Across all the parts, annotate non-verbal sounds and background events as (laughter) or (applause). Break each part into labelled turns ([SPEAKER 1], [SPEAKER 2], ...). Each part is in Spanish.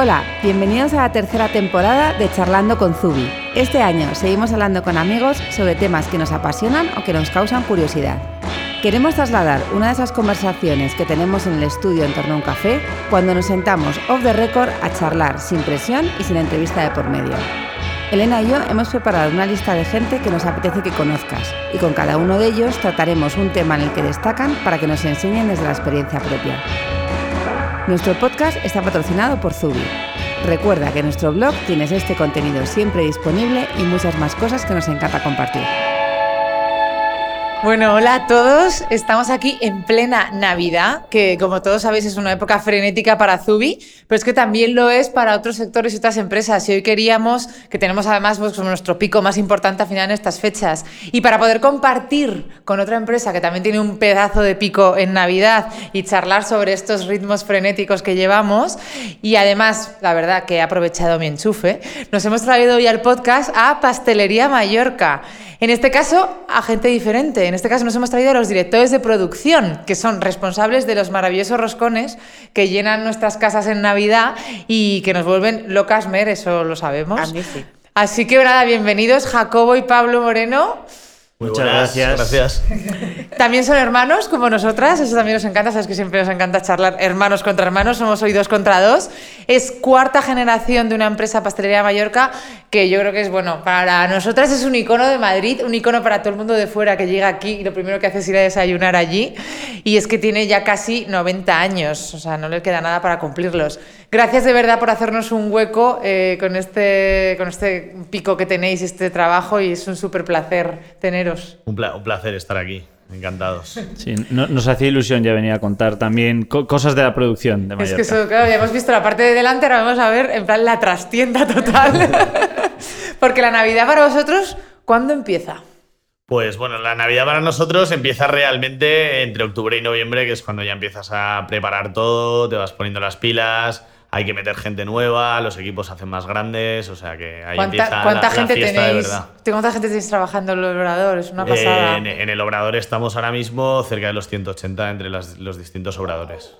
[SPEAKER 1] Hola, bienvenidos a la tercera temporada de Charlando con Zubi. Este año seguimos hablando con amigos sobre temas que nos apasionan o que nos causan curiosidad. Queremos trasladar una de esas conversaciones que tenemos en el estudio en torno a un café cuando nos sentamos off the record a charlar sin presión y sin entrevista de por medio. Elena y yo hemos preparado una lista de gente que nos apetece que conozcas y con cada uno de ellos trataremos un tema en el que destacan para que nos enseñen desde la experiencia propia. Nuestro podcast está patrocinado por Zubi. Recuerda que en nuestro blog tienes este contenido siempre disponible y muchas más cosas que nos encanta compartir.
[SPEAKER 2] Bueno, hola a todos. Estamos aquí en plena Navidad, que como todos sabéis es una época frenética para Zubi, pero es que también lo es para otros sectores y otras empresas. Y hoy queríamos, que tenemos además pues, nuestro pico más importante a final en estas fechas, y para poder compartir con otra empresa que también tiene un pedazo de pico en Navidad y charlar sobre estos ritmos frenéticos que llevamos, y además, la verdad que he aprovechado mi enchufe, nos hemos traído hoy al podcast a Pastelería Mallorca. En este caso, a gente diferente. En este caso nos hemos traído a los directores de producción, que son responsables de los maravillosos roscones que llenan nuestras casas en Navidad y que nos vuelven locas, Mer, eso lo sabemos.
[SPEAKER 1] A mí sí.
[SPEAKER 2] Así que nada, bienvenidos Jacobo y Pablo Moreno.
[SPEAKER 3] Muchas gracias.
[SPEAKER 4] Gracias.
[SPEAKER 2] También son hermanos, como nosotras, eso también nos encanta, sabes que siempre nos encanta charlar hermanos contra hermanos, somos hoy dos contra dos. Es cuarta generación de una empresa pastelería de Mallorca que yo creo que es, bueno, para nosotras es un icono de Madrid, un icono para todo el mundo de fuera que llega aquí y lo primero que hace es ir a desayunar allí. Y es que tiene ya casi 90 años, o sea, no le queda nada para cumplirlos. Gracias de verdad por hacernos un hueco eh, con, este, con este pico que tenéis, este trabajo, y es un súper placer teneros.
[SPEAKER 4] Un, pla- un placer estar aquí. Encantados.
[SPEAKER 3] Sí, no- nos hacía ilusión ya venir a contar también co- cosas de la producción de
[SPEAKER 2] Es
[SPEAKER 3] Mallorca.
[SPEAKER 2] que eso, claro, ya hemos visto la parte de delante, ahora vamos a ver en plan la trastienda total. (laughs) Porque la Navidad para vosotros, ¿cuándo empieza?
[SPEAKER 4] Pues bueno, la Navidad para nosotros empieza realmente entre octubre y noviembre, que es cuando ya empiezas a preparar todo, te vas poniendo las pilas, hay que meter gente nueva, los equipos se hacen más grandes, o sea que ahí empieza
[SPEAKER 2] ¿Cuánta, cuánta
[SPEAKER 4] la,
[SPEAKER 2] gente
[SPEAKER 4] la fiesta
[SPEAKER 2] tenéis?
[SPEAKER 4] de verdad.
[SPEAKER 2] ¿Cuánta gente tenéis trabajando en el obrador? Es una pasada.
[SPEAKER 4] En, en el obrador estamos ahora mismo cerca de los 180 entre las- los distintos obradores.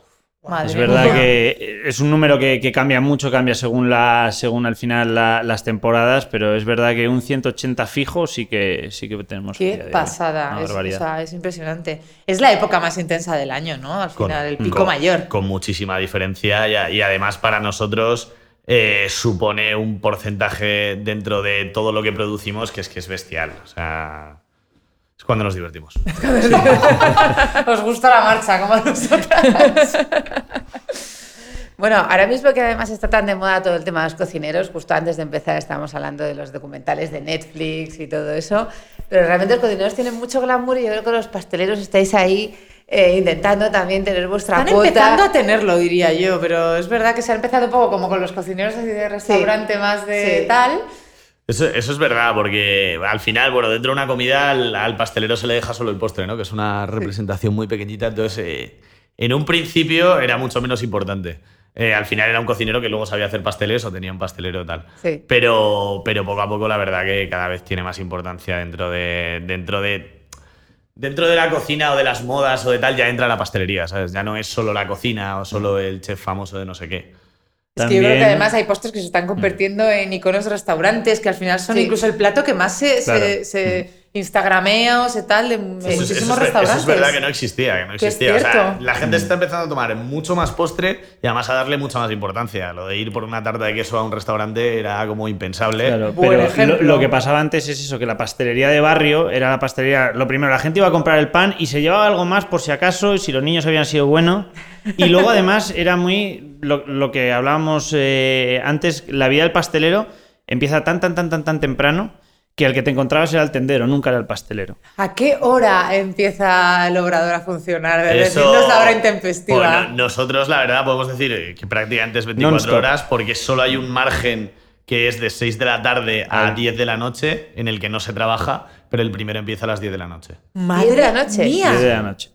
[SPEAKER 2] Madre
[SPEAKER 3] Es verdad
[SPEAKER 2] mía.
[SPEAKER 3] que es un número que, que cambia mucho, cambia según la, según al final la- las temporadas, pero es verdad que un 180 fijo sí que sí que tenemos.
[SPEAKER 2] Qué pasada. Es, o
[SPEAKER 3] barbaridad.
[SPEAKER 2] sea, es impresionante. Es la época más intensa del año, ¿no? Al
[SPEAKER 4] Con-
[SPEAKER 2] final, el pico
[SPEAKER 4] con-
[SPEAKER 2] mayor.
[SPEAKER 4] Con muchísima diferencia y además para nosotros eh, supone un porcentaje dentro de todo lo que producimos que es que es bestial. O sea, (laughs) es cuando nos divertimos.
[SPEAKER 2] Os gusta la marcha, como a nosotras.
[SPEAKER 1] Bueno, ahora mismo que además está tan de moda todo el tema de los cocineros, justo antes de empezar estábamos hablando de los documentales de Netflix y todo eso, pero realmente los cocineros tienen mucho glamour y yo creo que los pasteleros estáis ahí eh, intentando también tener vuestra
[SPEAKER 2] Están
[SPEAKER 1] cuota.
[SPEAKER 2] empezando a tenerlo, diría yo, pero es verdad que se ha empezado un poco como con los cocineros así de restaurante más de
[SPEAKER 1] Sí.
[SPEAKER 2] tal.
[SPEAKER 4] Eso, eso es verdad, porque al final, bueno, dentro de una comida al, al pastelero se le deja solo el postre, ¿no? Que es una representación muy pequeñita. Entonces, eh, en un principio era mucho menos importante. Eh, al final era un cocinero que luego sabía hacer pasteles o tenía un pastelero tal.
[SPEAKER 1] Sí.
[SPEAKER 4] Pero, pero poco a poco la verdad que cada vez tiene más importancia dentro de, dentro de dentro de la cocina o de las modas o de tal, ya entra la pastelería, ¿sabes? Ya no es solo la cocina o solo el chef famoso de no sé qué.
[SPEAKER 2] Es que yo creo que además hay postres que se están convirtiendo en iconos de restaurantes, que al final son
[SPEAKER 1] Sí.
[SPEAKER 2] incluso el plato que más se,
[SPEAKER 3] Claro.
[SPEAKER 2] se, se instagramea o se tal de
[SPEAKER 4] Eso,
[SPEAKER 2] muchísimos
[SPEAKER 4] eso es,
[SPEAKER 2] restaurantes.
[SPEAKER 4] eso es verdad que no existía, que no
[SPEAKER 2] Que es
[SPEAKER 4] existía. O sea, la gente está empezando a tomar mucho más postre y además a darle mucha más importancia. Lo de ir por una tarta de queso a un restaurante era como impensable.
[SPEAKER 3] Claro, pero
[SPEAKER 2] ejemplo.
[SPEAKER 3] lo, lo que pasaba antes es eso, que la pastelería de barrio era la pastelería. Lo primero, la gente iba a comprar el pan y se llevaba algo más por si acaso, y si los niños habían sido buenos. Y luego además era muy lo, lo que hablábamos eh, antes, la vida del pastelero empieza tan, tan, tan, tan, tan temprano que al que te encontrabas era el tendero, nunca era el pastelero.
[SPEAKER 2] ¿A qué hora empieza el obrador a funcionar?
[SPEAKER 4] Eso-
[SPEAKER 2] Decidnos la hora intempestiva.
[SPEAKER 4] Bueno, nosotros, la verdad, podemos decir eh, que prácticamente es 24
[SPEAKER 3] Non-stop.
[SPEAKER 4] horas porque solo hay un margen que es de 6 de la tarde a 10 de la noche en el que no se trabaja, pero el primero empieza a las 10 de la noche.
[SPEAKER 2] Madre
[SPEAKER 1] ¿Diez de la noche?
[SPEAKER 2] mía.
[SPEAKER 3] 10 de la noche.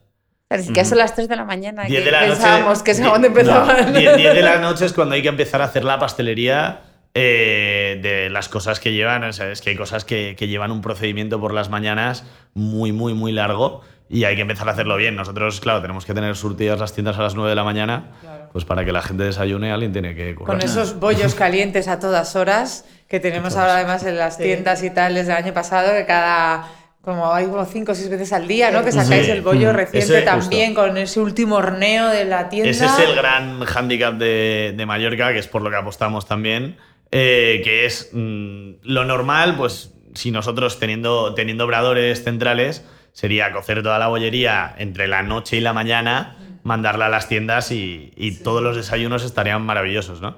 [SPEAKER 1] Es que son las 3 de la mañana.
[SPEAKER 4] 10
[SPEAKER 1] que
[SPEAKER 4] de la noche.
[SPEAKER 2] pensábamos que es cuando empezaban.
[SPEAKER 4] no, 10 10 de la noche es cuando hay que empezar a hacer la pastelería eh, de las cosas que llevan. O sea, es que hay cosas que, que llevan un procedimiento por las mañanas muy, muy, muy largo y hay que empezar a hacerlo bien. Nosotros, claro, tenemos que tener surtidas las tiendas a las 9 de la mañana pues para que la gente desayune alguien tiene que currar.
[SPEAKER 2] Con esos (laughs) bollos calientes a todas horas que tenemos ahora además en las tiendas y tal desde el año pasado, que cada como hay como cinco o seis veces al día, ¿no? Que sacáis
[SPEAKER 4] Sí.
[SPEAKER 2] el bollo
[SPEAKER 4] Mm.
[SPEAKER 2] reciente
[SPEAKER 4] Ese,
[SPEAKER 2] también con ese último horneo de la tienda.
[SPEAKER 4] Ese es el gran hándicap de, de Mallorca, que es por lo que apostamos también, eh, que es mm, lo normal, pues si nosotros teniendo, teniendo obradores centrales, sería cocer toda la bollería entre la noche y la mañana, mandarla a las tiendas y, y todos los desayunos estarían maravillosos, ¿no?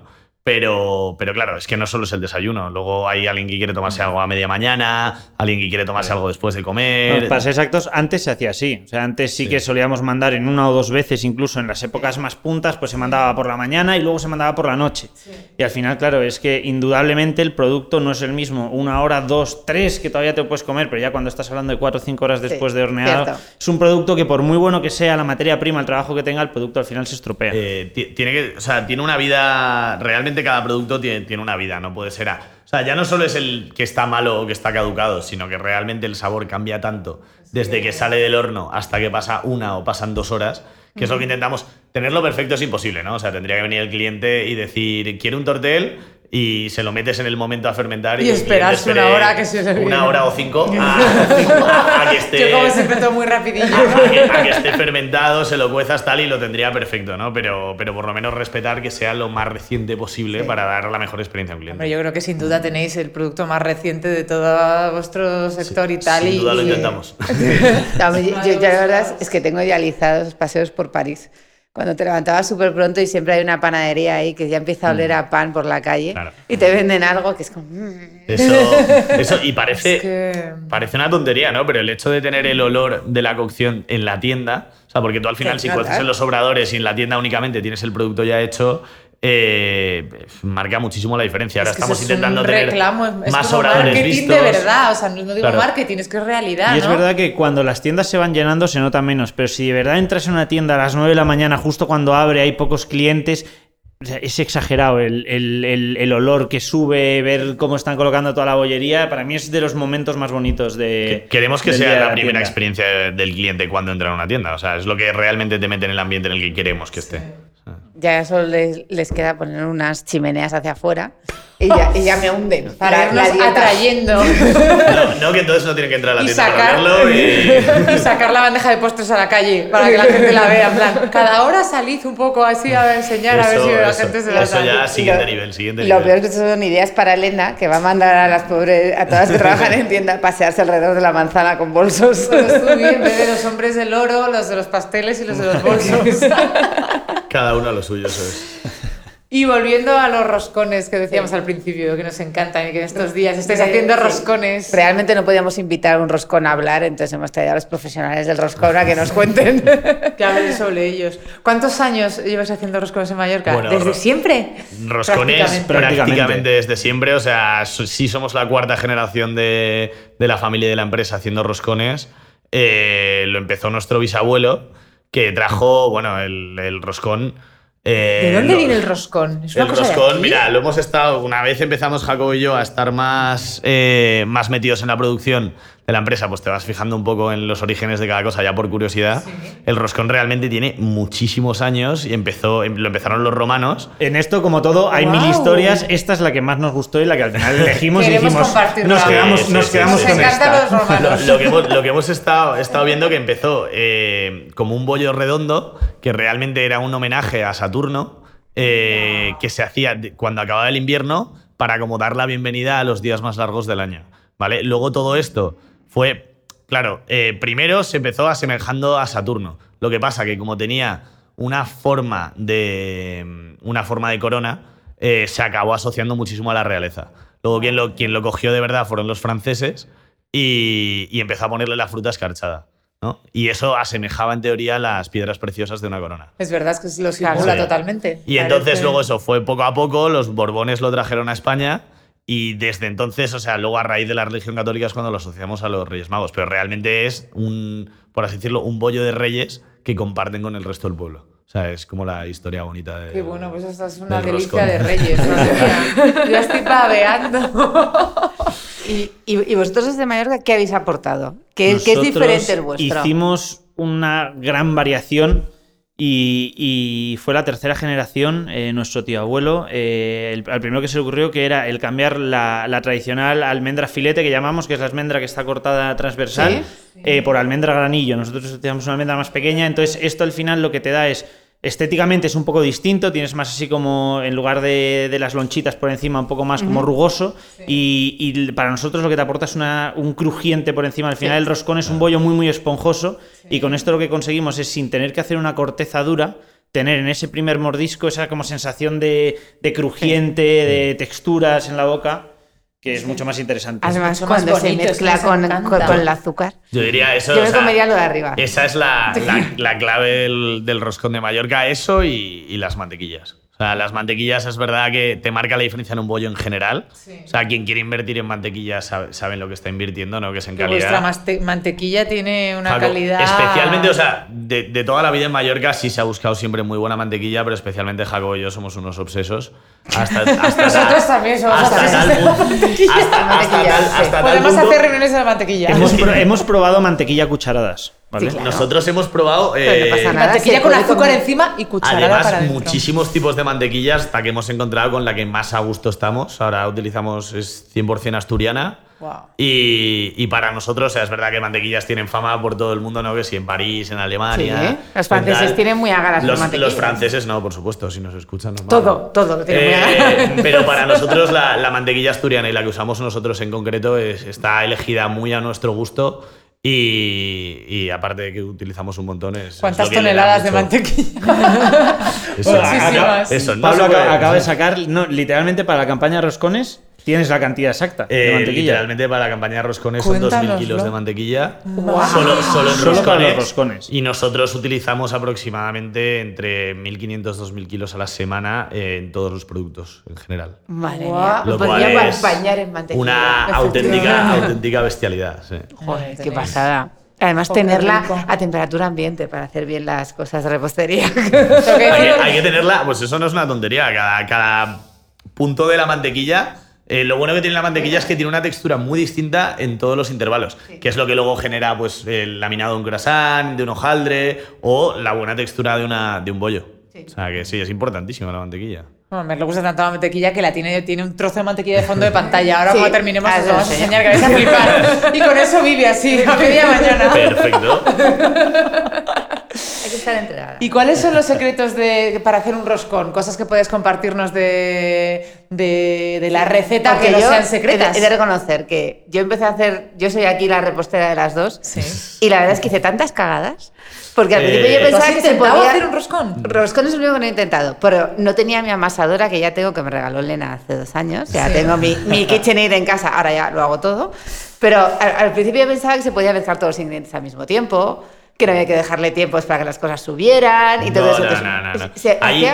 [SPEAKER 4] Pero, pero claro, es que no solo es el desayuno. Luego hay alguien que quiere tomarse algo a media mañana, alguien que quiere tomarse algo después de comer.
[SPEAKER 3] No, para ser exactos, antes se hacía así. O sea, antes sí,
[SPEAKER 4] Sí.
[SPEAKER 3] que solíamos mandar en una o dos veces, incluso en las épocas más puntas, pues se mandaba por la mañana y luego se mandaba por la noche. Y al final, claro, es que indudablemente el producto no es el mismo. Una hora, dos, tres, que todavía te puedes comer, pero ya cuando estás hablando de cuatro o cinco horas después de horneado,
[SPEAKER 1] cierto.
[SPEAKER 3] es un producto que por muy bueno que sea la materia prima, el trabajo que tenga, el producto al final se estropea.
[SPEAKER 4] Eh, ti- tiene que, o sea, tiene una vida. Realmente cada producto tiene, tiene una vida, no puede ser. a- o sea, ya no solo es el que está malo o que está caducado, sino que realmente el sabor cambia tanto desde que sale del horno hasta que pasa una o pasan dos horas, que es lo que intentamos. Tenerlo perfecto es imposible, ¿no? O sea, tendría que venir el cliente y decir, quiero un tortel. Y se lo metes en el momento a fermentar.
[SPEAKER 2] Y
[SPEAKER 4] cliente
[SPEAKER 2] esperarse una hora que se
[SPEAKER 4] Una hora o cinco a, a- (laughs) a que esté.
[SPEAKER 2] Yo como siempre todo muy rapidillo.
[SPEAKER 4] a que, a que esté fermentado, se lo cuezas tal y lo tendría perfecto, ¿no? Pero, pero por lo menos respetar que sea lo más reciente posible para dar la mejor experiencia a un cliente.
[SPEAKER 2] Hombre, yo creo que sin duda tenéis el producto más reciente de todo vuestro sector y tal.
[SPEAKER 4] Sin
[SPEAKER 2] y,
[SPEAKER 4] duda lo
[SPEAKER 2] y-
[SPEAKER 4] intentamos. (laughs)
[SPEAKER 1] No, yo, yo- yo la verdad es que tengo idealizados paseos por París. Cuando te levantabas súper pronto y siempre hay una panadería ahí que ya empieza a oler a pan por la calle
[SPEAKER 4] Claro.
[SPEAKER 1] y te venden algo que es como... mm.
[SPEAKER 4] Eso, (laughs) eso y parece,
[SPEAKER 2] Es que-
[SPEAKER 4] parece una tontería, ¿no? Pero el hecho de tener el olor de la cocción en la tienda, o sea, porque tú al final, si cueces en los obradores y en la tienda únicamente tienes el producto ya hecho, eh, marca muchísimo la diferencia. Ahora
[SPEAKER 2] es que
[SPEAKER 4] estamos
[SPEAKER 2] es
[SPEAKER 4] intentando
[SPEAKER 2] un
[SPEAKER 4] tener
[SPEAKER 2] reclamo, es
[SPEAKER 4] más
[SPEAKER 2] como
[SPEAKER 4] obradores
[SPEAKER 2] marketing
[SPEAKER 4] vistos.
[SPEAKER 2] de verdad, o sea, no, no digo
[SPEAKER 4] Claro.
[SPEAKER 2] marketing, es que es realidad,
[SPEAKER 3] Y es verdad que cuando las tiendas se van llenando se nota menos, pero si de verdad entras en una tienda a las 9 de la mañana, justo cuando abre, hay pocos clientes, o sea, es exagerado el, el- el- el olor que sube, ver cómo están colocando toda la bollería. Para mí es de los momentos más bonitos de.
[SPEAKER 4] Queremos que sea la primera
[SPEAKER 3] tienda.
[SPEAKER 4] experiencia del cliente cuando entra en una tienda. O sea, es lo que realmente te mete en el ambiente en el que queremos que esté.
[SPEAKER 1] Ya solo les, les queda poner unas chimeneas hacia afuera y ya, y ya me hunden.
[SPEAKER 2] Para
[SPEAKER 1] La- la
[SPEAKER 2] irnos atrayendo
[SPEAKER 4] No, no, que entonces no tienen que entrar a la
[SPEAKER 2] y
[SPEAKER 4] tienda para
[SPEAKER 2] sacar,
[SPEAKER 4] verlo y...
[SPEAKER 2] y (laughs) sacar la bandeja de postres a la calle para que la gente la vea. En plan, cada hora salid un poco así a enseñar a ver
[SPEAKER 4] Eso,
[SPEAKER 2] si la
[SPEAKER 4] eso,
[SPEAKER 2] gente se la
[SPEAKER 4] eso
[SPEAKER 2] sabe.
[SPEAKER 4] ya siguiente
[SPEAKER 1] Lo-
[SPEAKER 4] nivel, siguiente
[SPEAKER 1] Lo
[SPEAKER 4] nivel.
[SPEAKER 1] peor es que son ideas para Elena, que va a mandar a las pobres, a todas las que trabajan en tienda, a pasearse alrededor de la manzana con bolsos.
[SPEAKER 2] Pues bien, en vez de los hombres del oro, los de los pasteles y los de los (laughs) bolsos. (laughs)
[SPEAKER 4] Cada uno a lo suyo, eso es.
[SPEAKER 2] Y volviendo a los roscones que decíamos al principio, que nos encantan y que en estos días estáis haciendo
[SPEAKER 1] Sí.
[SPEAKER 2] roscones.
[SPEAKER 1] Realmente no podíamos invitar a un roscón a hablar, entonces hemos traído a los profesionales del roscón a que nos cuenten. (laughs)
[SPEAKER 2] Que hablen sobre ellos. ¿Cuántos años llevas haciendo roscones en Mallorca?
[SPEAKER 4] Bueno,
[SPEAKER 2] ¿Desde
[SPEAKER 4] ro-
[SPEAKER 2] siempre?
[SPEAKER 4] Roscones
[SPEAKER 2] Prácticamente.
[SPEAKER 4] prácticamente. Desde siempre. O sea, sí somos la cuarta generación de, de la familia y de la empresa haciendo roscones. Eh, lo empezó nuestro bisabuelo, que trajo, bueno, el, el roscón. eh,
[SPEAKER 2] ¿De dónde
[SPEAKER 4] lo-
[SPEAKER 2] viene el roscón? ¿Es una
[SPEAKER 4] El roscón, mira, lo hemos estado, una vez empezamos Jacobo y yo a estar más, eh, más metidos en la producción de la empresa, pues te vas fijando un poco en los orígenes de cada cosa ya por curiosidad. El roscón realmente tiene muchísimos años y empezó, em- lo empezaron los romanos.
[SPEAKER 3] En esto, como todo, hay mil
[SPEAKER 2] Guau.
[SPEAKER 3] historias. Esta es la que más nos gustó y la que al final (laughs) elegimos y dijimos. Nos quedamos,
[SPEAKER 4] Sí, sí,
[SPEAKER 3] nos
[SPEAKER 4] sí,
[SPEAKER 3] quedamos
[SPEAKER 4] sí,
[SPEAKER 3] con
[SPEAKER 4] sí.
[SPEAKER 3] esta.
[SPEAKER 2] los romanos. (laughs)
[SPEAKER 4] Lo, lo que hemos, lo que hemos estado, estado viendo que empezó eh, como un bollo redondo, que realmente era un homenaje a Saturno, eh, que se hacía cuando acababa el invierno para como dar la bienvenida a los días más largos del año. ¿vale? Luego todo esto fue, claro, eh, primero se empezó asemejando a Saturno. Lo que pasa que como tenía una forma de, una forma de corona, eh, se acabó asociando muchísimo a la realeza. Luego quien lo, quien lo cogió de verdad fueron los franceses y, y empezó a ponerle la fruta escarchada. ¿no? Y eso asemejaba en teoría las piedras preciosas de una corona.
[SPEAKER 2] Es verdad es que lo simula
[SPEAKER 4] Sí.
[SPEAKER 2] totalmente.
[SPEAKER 4] Y entonces luego eso fue poco a poco, los Borbones lo trajeron a España y desde entonces, o sea, luego a raíz de la religión católica es cuando lo asociamos a los Reyes Magos, pero realmente es un, por así decirlo, un bollo de reyes que comparten con el resto del pueblo. O sea, es como la historia bonita de...
[SPEAKER 2] Qué bueno, pues esta es una
[SPEAKER 4] del
[SPEAKER 2] delicia
[SPEAKER 4] roscón.
[SPEAKER 2] de reyes. (laughs) madre mía. Ya estoy babeando.
[SPEAKER 1] ¿Y, y, y vosotros desde Mallorca qué habéis aportado? ¿Qué, qué es diferente el vuestro?
[SPEAKER 3] Hicimos una gran variación Y, y fue la tercera generación, eh, nuestro tío abuelo, eh, el, al primero que se le ocurrió que era el cambiar la, la tradicional almendra filete que llamamos, que es la almendra que está cortada transversal, eh, por almendra granillo. Nosotros utilizamos una almendra más pequeña, entonces esto al final lo que te da es Estéticamente es un poco distinto, tienes más así como, en lugar de, de las lonchitas por encima, un poco más como rugoso. Y, y para nosotros lo que te aporta es una- un crujiente por encima. Al final el roscón es un bollo muy, muy esponjoso. Y con esto lo que conseguimos es, sin tener que hacer una corteza dura, tener en ese primer mordisco esa como sensación de, de crujiente, de texturas en la boca, que es mucho más interesante.
[SPEAKER 1] Además,
[SPEAKER 2] mucho
[SPEAKER 1] cuando se
[SPEAKER 2] bonito,
[SPEAKER 1] mezcla con, con- con el azúcar.
[SPEAKER 4] Yo diría eso.
[SPEAKER 1] Yo me
[SPEAKER 4] sea,
[SPEAKER 1] comería lo de arriba.
[SPEAKER 4] Esa es la, la- (laughs) la clave del, del roscón de Mallorca, eso y, y las mantequillas. O sea, las mantequillas es verdad que te marca la diferencia en un bollo en general. O sea, quien quiere invertir en mantequillas sabe, saben lo que está invirtiendo, ¿no? Que es en calidad.
[SPEAKER 2] vuestra maste- mantequilla tiene una calidad.
[SPEAKER 4] Especialmente, o sea, de, de toda la vida en Mallorca sí se ha buscado siempre muy buena mantequilla, pero especialmente Jacobo y yo somos unos obsesos. Hasta, hasta (laughs)
[SPEAKER 2] Nosotros también somos
[SPEAKER 4] hasta
[SPEAKER 2] obsesos
[SPEAKER 4] tal
[SPEAKER 2] de
[SPEAKER 4] punto-
[SPEAKER 2] mantequilla.
[SPEAKER 4] hasta- hasta
[SPEAKER 1] Mantequilla,
[SPEAKER 4] tal-
[SPEAKER 1] sí.
[SPEAKER 4] hasta tal
[SPEAKER 2] Podemos
[SPEAKER 4] punto-
[SPEAKER 2] hacer reuniones de la mantequilla.
[SPEAKER 3] Hemos, (laughs) pro- hemos probado mantequilla cucharadas. ¿Vale?
[SPEAKER 1] Sí, claro.
[SPEAKER 4] Nosotros hemos probado.
[SPEAKER 1] No
[SPEAKER 4] eh,
[SPEAKER 1] pasa nada.
[SPEAKER 2] mantequilla con azúcar
[SPEAKER 1] comer.
[SPEAKER 2] encima y cucharada
[SPEAKER 4] Además,
[SPEAKER 2] para
[SPEAKER 4] muchísimos tipos de mantequillas hasta que hemos encontrado con la que más a gusto estamos. Ahora utilizamos es 100% asturiana.
[SPEAKER 2] Guau.
[SPEAKER 4] Y, y para nosotros, o sea, es verdad que mantequillas tienen fama por todo el mundo, ¿no? Que si en París, en Alemania.
[SPEAKER 1] Sí, los franceses
[SPEAKER 4] tal.
[SPEAKER 1] tienen muy agaras
[SPEAKER 4] los,
[SPEAKER 1] mantequillas.
[SPEAKER 4] los franceses no, por supuesto, si nos escuchan. nos
[SPEAKER 1] Todo, todo lo tienen muy
[SPEAKER 4] Eh,
[SPEAKER 1] agaras. (laughs)
[SPEAKER 4] Pero para nosotros la, la mantequilla asturiana y la que usamos nosotros en concreto es- está elegida muy a nuestro gusto. Y, y aparte de que utilizamos un montón es.
[SPEAKER 2] ¿Cuántas toneladas de mantequilla? (laughs)
[SPEAKER 4] Eso,
[SPEAKER 2] Muchísimas.
[SPEAKER 4] eso, no
[SPEAKER 3] Pablo
[SPEAKER 4] puede-
[SPEAKER 3] acaba, acaba de sacar, no, literalmente para la campaña Roscones, tienes la cantidad exacta de
[SPEAKER 4] Eh,
[SPEAKER 3] mantequilla.
[SPEAKER 4] literalmente para la campaña de roscones son 2.000
[SPEAKER 2] Cuéntanoslo.
[SPEAKER 4] kilos de mantequilla.
[SPEAKER 2] Guau.
[SPEAKER 4] Solo, solo en
[SPEAKER 3] Solo
[SPEAKER 4] roscones.
[SPEAKER 3] para los roscones.
[SPEAKER 4] Y nosotros utilizamos aproximadamente entre 1.500 2.000 kilos a la semana eh, en todos los productos en general.
[SPEAKER 1] Madre
[SPEAKER 2] Guau.
[SPEAKER 1] mía,
[SPEAKER 4] Lo cual es
[SPEAKER 1] bañar en mantequilla.
[SPEAKER 4] Una auténtica, auténtica bestialidad. sí.
[SPEAKER 1] Joder, qué pasada. Además,
[SPEAKER 2] Joder,
[SPEAKER 1] tenerla
[SPEAKER 2] rico.
[SPEAKER 1] a temperatura ambiente para hacer bien las cosas de repostería. (laughs)
[SPEAKER 4] Hay que, hay que tenerla, pues eso no es una tontería. Cada, cada punto de la mantequilla. Eh, lo bueno que tiene la mantequilla es que tiene una textura muy distinta en todos los intervalos, que es lo que luego genera pues, el laminado de un croissant, de un hojaldre o la buena textura de, una, de un bollo.
[SPEAKER 1] Sí.
[SPEAKER 4] O sea que sí, es importantísima la mantequilla.
[SPEAKER 2] Bueno, me le gusta tanto la mantequilla que la tiene, tiene un trozo de mantequilla de fondo de (laughs) pantalla. Ahora
[SPEAKER 1] Sí.
[SPEAKER 2] cuando terminemos
[SPEAKER 1] Ah,
[SPEAKER 2] os vamos a enseñar que vais a flipar. (laughs) Y con eso vive así, a media mañana.
[SPEAKER 4] Perfecto. (laughs)
[SPEAKER 1] Que estar.
[SPEAKER 2] ¿Y cuáles son los secretos de, para hacer un roscón? Cosas que puedes compartirnos de, de, de la receta
[SPEAKER 1] Porque
[SPEAKER 2] que no
[SPEAKER 1] yo
[SPEAKER 2] sean
[SPEAKER 1] he
[SPEAKER 2] secretas.
[SPEAKER 1] de, he de reconocer que yo empecé a hacer, yo soy aquí la repostera de las dos,
[SPEAKER 2] Sí.
[SPEAKER 1] y la verdad es que hice tantas cagadas, porque al
[SPEAKER 4] Eh,
[SPEAKER 1] principio yo
[SPEAKER 4] ¿tú has
[SPEAKER 1] pensaba que se podía
[SPEAKER 2] hacer un roscón?
[SPEAKER 1] Roscón es lo único que no he intentado, pero no tenía mi amasadora que ya tengo, que me regaló Lena hace dos años, ya
[SPEAKER 2] Sí.
[SPEAKER 1] tengo mi, mi KitchenAid en casa, ahora ya lo hago todo, pero al, al principio yo pensaba que se podía mezclar todos los ingredientes al mismo tiempo, que no había que dejarle tiempos para que las cosas subieran y todo
[SPEAKER 4] No,
[SPEAKER 1] eso.
[SPEAKER 4] no, no, no, no.
[SPEAKER 1] se
[SPEAKER 4] Hay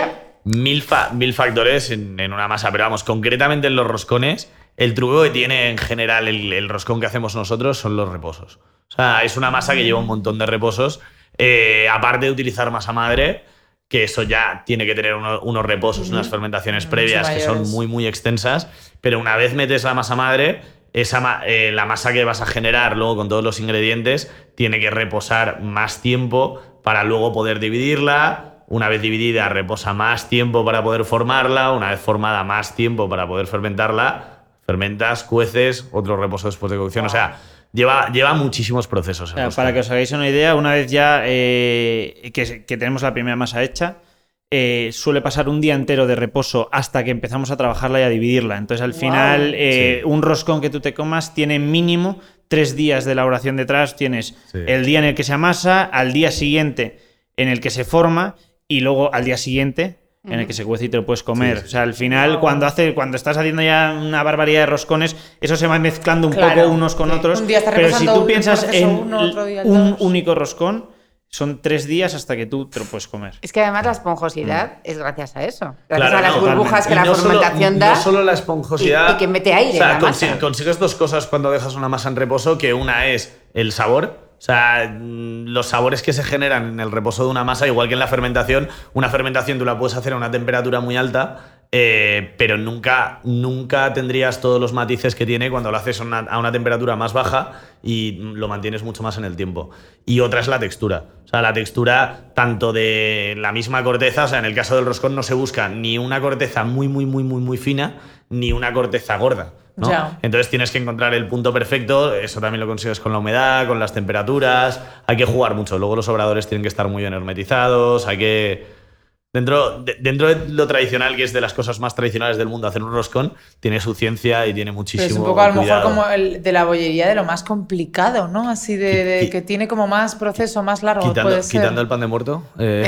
[SPEAKER 4] mil, fa- mil factores en, en una masa, pero vamos, concretamente en los roscones, el truco que tiene en general el, el roscón que hacemos nosotros son los reposos. O sea, es una masa que lleva un montón de reposos, eh, aparte de utilizar masa madre, que eso ya tiene que tener uno- unos reposos, unas fermentaciones previas que son muy, muy extensas, pero una vez metes la masa madre, esa ma- eh, la masa que vas a generar luego con todos los ingredientes tiene que reposar más tiempo para luego poder dividirla. Una vez dividida, reposa más tiempo para poder formarla. Una vez formada, más tiempo para poder fermentarla. Fermentas, cueces, otro reposo después de cocción. O sea, lleva, lleva muchísimos procesos.
[SPEAKER 3] para que os hagáis una idea, una vez ya eh, que, que tenemos la primera masa hecha, eh, suele pasar un día entero de reposo hasta que empezamos a trabajarla y a dividirla. Entonces, al
[SPEAKER 2] Wow.
[SPEAKER 3] final, eh,
[SPEAKER 4] Sí.
[SPEAKER 3] un roscón que tú te comas tiene mínimo tres días de elaboración detrás. Tienes
[SPEAKER 4] Sí.
[SPEAKER 3] el día en el que se amasa, al día siguiente en el que se forma y luego al día siguiente en el que se cuece y te lo puedes comer.
[SPEAKER 4] Sí, sí.
[SPEAKER 3] O sea, al final, cuando, hace, cuando estás haciendo ya una barbaridad de roscones, eso se va mezclando un
[SPEAKER 2] Claro,
[SPEAKER 3] poco unos con
[SPEAKER 2] sí.
[SPEAKER 3] otros.
[SPEAKER 2] Un día
[SPEAKER 3] pero si tú
[SPEAKER 2] un
[SPEAKER 3] piensas en
[SPEAKER 2] uno, otro día el
[SPEAKER 3] un
[SPEAKER 2] dos.
[SPEAKER 3] único roscón, son tres días hasta que tú te lo puedes comer.
[SPEAKER 1] Es que además la esponjosidad es gracias a eso. Gracias
[SPEAKER 4] Claro,
[SPEAKER 1] a las
[SPEAKER 4] no,
[SPEAKER 1] burbujas
[SPEAKER 3] totalmente.
[SPEAKER 1] que
[SPEAKER 4] Y
[SPEAKER 1] la
[SPEAKER 4] no solo-
[SPEAKER 1] fermentación da.
[SPEAKER 4] No solo la esponjosidad.
[SPEAKER 1] y- y que mete aire
[SPEAKER 4] O sea,
[SPEAKER 1] en la masa.
[SPEAKER 4] consi- consigues dos cosas cuando dejas una masa en reposo, que una es el sabor. O sea, mm, los sabores que se generan en el reposo de una masa, igual que en la fermentación, una fermentación tú la puedes hacer a una temperatura muy alta eh, pero nunca, nunca tendrías todos los matices que tiene cuando lo haces a una, a una temperatura más baja y lo mantienes mucho más en el tiempo. Y otra es la textura. O sea, la textura tanto de la misma corteza, o sea, en el caso del roscón no se busca ni una corteza muy, muy, muy, muy, muy fina, ni una corteza gorda. ¿no? Entonces tienes que encontrar el punto perfecto, eso también lo consigues con la humedad, con las temperaturas, hay que jugar mucho, luego los obradores tienen que estar muy bien hermetizados, hay que... Dentro de, dentro de lo tradicional, que es de las cosas más tradicionales del mundo, hacer un roscón, tiene su ciencia y tiene
[SPEAKER 2] Pero
[SPEAKER 4] muchísimo
[SPEAKER 2] es un poco a lo mejor como el de la bollería de lo más complicado, ¿no? Así de, que tiene como más proceso, más largo.
[SPEAKER 4] Quitando,
[SPEAKER 2] puede ser.
[SPEAKER 4] quitando el pan de muerto. (laughs) eh,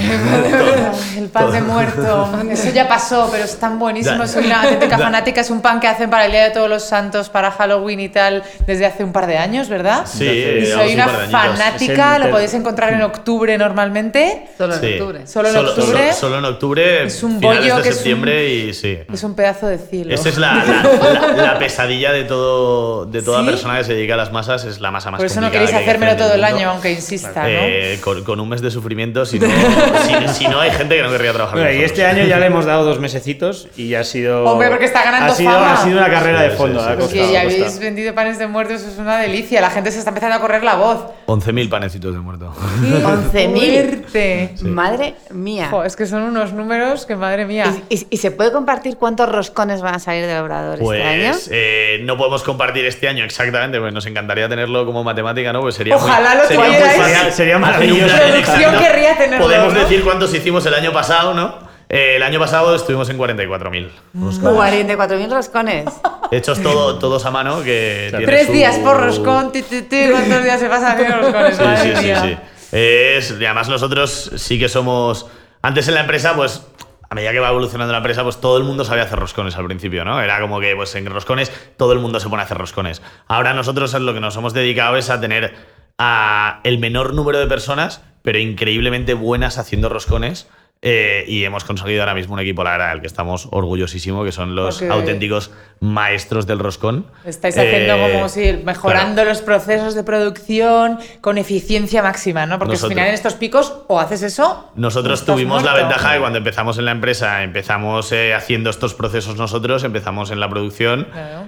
[SPEAKER 2] el (laughs) pan de muerto. Eso ya pasó, pero es tan buenísimo. Soy una auténtica (laughs) fanática. Es un pan que hacen para el Día de Todos los Santos, para Halloween y tal, desde hace un par de años, ¿verdad?
[SPEAKER 4] Sí,
[SPEAKER 2] Y soy
[SPEAKER 4] un
[SPEAKER 2] una fanática. Lo podéis encontrar en octubre normalmente.
[SPEAKER 1] Solo en
[SPEAKER 4] Sí.
[SPEAKER 1] octubre.
[SPEAKER 2] Solo en
[SPEAKER 4] solo,
[SPEAKER 2] octubre.
[SPEAKER 4] solo- solo en octubre,
[SPEAKER 2] Es un
[SPEAKER 4] finales
[SPEAKER 2] bollo
[SPEAKER 4] de
[SPEAKER 2] que es un-
[SPEAKER 4] septiembre y sí.
[SPEAKER 2] Es un pedazo de cielo.
[SPEAKER 4] Esa es la, la- la- la pesadilla de todo de toda
[SPEAKER 2] ¿Sí?
[SPEAKER 4] persona que se dedica a las masas, es la masa más
[SPEAKER 2] Por eso no queréis
[SPEAKER 4] que
[SPEAKER 2] hacérmelo todo el año, aunque insista, ¿no?
[SPEAKER 4] Eh, con, con un mes de sufrimiento, si no, (laughs) si, si no hay gente que no querría trabajar
[SPEAKER 3] Bueno, y este año ya le hemos dado dos mesecitos y ha sido.
[SPEAKER 2] Hombre, porque está ganando
[SPEAKER 3] ha sido,
[SPEAKER 2] fama.
[SPEAKER 3] Ha sido una carrera
[SPEAKER 4] Sí,
[SPEAKER 3] de fondo.
[SPEAKER 4] sí,
[SPEAKER 3] costado,
[SPEAKER 2] ya
[SPEAKER 3] ha
[SPEAKER 2] habéis vendido panes de muertos, eso es una delicia. La gente se está empezando a correr la voz.
[SPEAKER 4] 11.000 panecitos de muerto.
[SPEAKER 1] 11.000.
[SPEAKER 2] Fuerte.
[SPEAKER 1] Madre mía.
[SPEAKER 2] Jo, es que son unos números que madre mía.
[SPEAKER 1] ¿Y, y- y se puede compartir cuántos roscones van a salir del obrador este año?
[SPEAKER 4] Pues eh, no podemos compartir este año exactamente, pues nos encantaría tenerlo como matemática, ¿no? Pues sería muy-
[SPEAKER 2] Ojalá lo
[SPEAKER 4] sería muy fácil
[SPEAKER 3] Sería- maravilloso.
[SPEAKER 2] Producción querría tenerlo,
[SPEAKER 4] Podemos
[SPEAKER 2] ¿no?
[SPEAKER 4] decir cuántos hicimos el año pasado, ¿no? Eh, el año pasado estuvimos en 44.000. roscones.
[SPEAKER 1] 44.000 roscones.
[SPEAKER 4] Hechos todo, todos a mano, que tiene
[SPEAKER 2] Tres
[SPEAKER 4] su-
[SPEAKER 2] días por roscón, ti, ti, ti, ¿cuántos días se pasan haciendo roscones?
[SPEAKER 4] Sí, sí, sí, sí. Es, y además nosotros sí que somos... Antes en la empresa, pues a medida que va evolucionando la empresa, pues todo el mundo sabía hacer roscones al principio, ¿no? Era como que pues en roscones todo el mundo se pone a hacer roscones. Ahora nosotros lo que nos hemos dedicado es a tener a el menor número de personas, pero increíblemente buenas haciendo roscones. Eh, y hemos conseguido ahora mismo un equipo, la verdad, del que estamos orgullosísimo, que son los
[SPEAKER 2] Porque-
[SPEAKER 4] auténticos maestros del roscón.
[SPEAKER 2] Estáis haciendo
[SPEAKER 4] Eh,
[SPEAKER 2] como si mejorando los procesos de producción con eficiencia máxima, ¿no? Porque
[SPEAKER 4] Nosotros-
[SPEAKER 2] al final en estos picos o haces eso.
[SPEAKER 4] Nosotros tuvimos la ventaja de cuando empezamos en la empresa, empezamos eh, haciendo estos procesos nosotros, empezamos en la producción
[SPEAKER 2] Claro.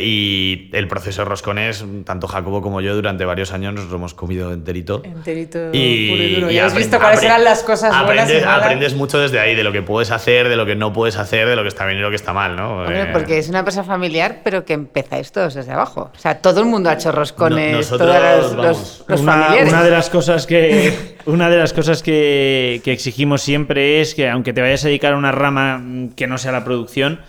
[SPEAKER 4] y el proceso de roscones, tanto Jacobo como yo, durante varios años nos lo hemos comido enterito.
[SPEAKER 2] Enterito,
[SPEAKER 4] Y,
[SPEAKER 2] puro y duro.
[SPEAKER 4] y
[SPEAKER 2] Ya has visto cuáles eran las cosas buenas y
[SPEAKER 4] aprendes, mucho desde ahí, de lo que puedes hacer, de lo que no puedes hacer, de lo que está bien y lo que está mal, ¿no?
[SPEAKER 1] Hombre,
[SPEAKER 4] Eh,
[SPEAKER 1] porque es una empresa familiar, pero que empezáis todos desde abajo. O sea, todo el mundo ha hecho roscones,
[SPEAKER 4] No- nosotros,
[SPEAKER 1] todos los,
[SPEAKER 4] vamos.
[SPEAKER 1] los- los
[SPEAKER 3] una,
[SPEAKER 1] familiares.
[SPEAKER 3] una de las cosas que (laughs) una de las cosas que, que exigimos siempre es que aunque te vayas a dedicar a una rama que no sea la producción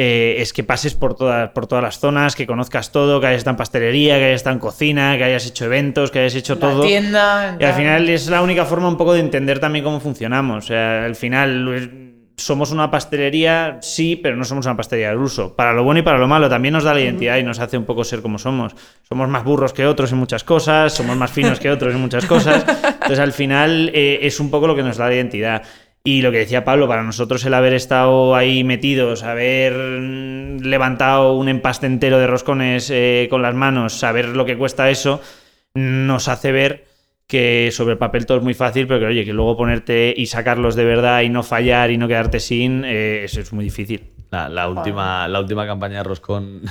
[SPEAKER 3] eh, es que pases por todas por todas las zonas que conozcas todo que hayas estado en pastelería que hayas estado en cocina que hayas hecho eventos que hayas hecho
[SPEAKER 2] La
[SPEAKER 3] todo
[SPEAKER 2] tienda.
[SPEAKER 3] y al final es la única forma un poco de entender también cómo funcionamos. O sea, al final eh, somos una pastelería, sí, pero no somos una pastelería al uso. Para lo bueno y para lo malo, también nos da la identidad y nos hace un poco ser como somos. Somos más burros que otros en muchas cosas, somos más finos que otros en muchas cosas. (laughs) Entonces, al final eh, es un poco lo que nos da la identidad. Y lo que decía Pablo, para nosotros el haber estado ahí metidos, haber levantado un empaste entero de roscones eh, con las manos, saber lo que cuesta eso, nos hace ver que sobre el papel todo es muy fácil, pero que oye, que luego ponerte y sacarlos de verdad y no fallar y no quedarte sin, eh, eso es muy difícil.
[SPEAKER 4] La, la última, la última campaña de Roscón,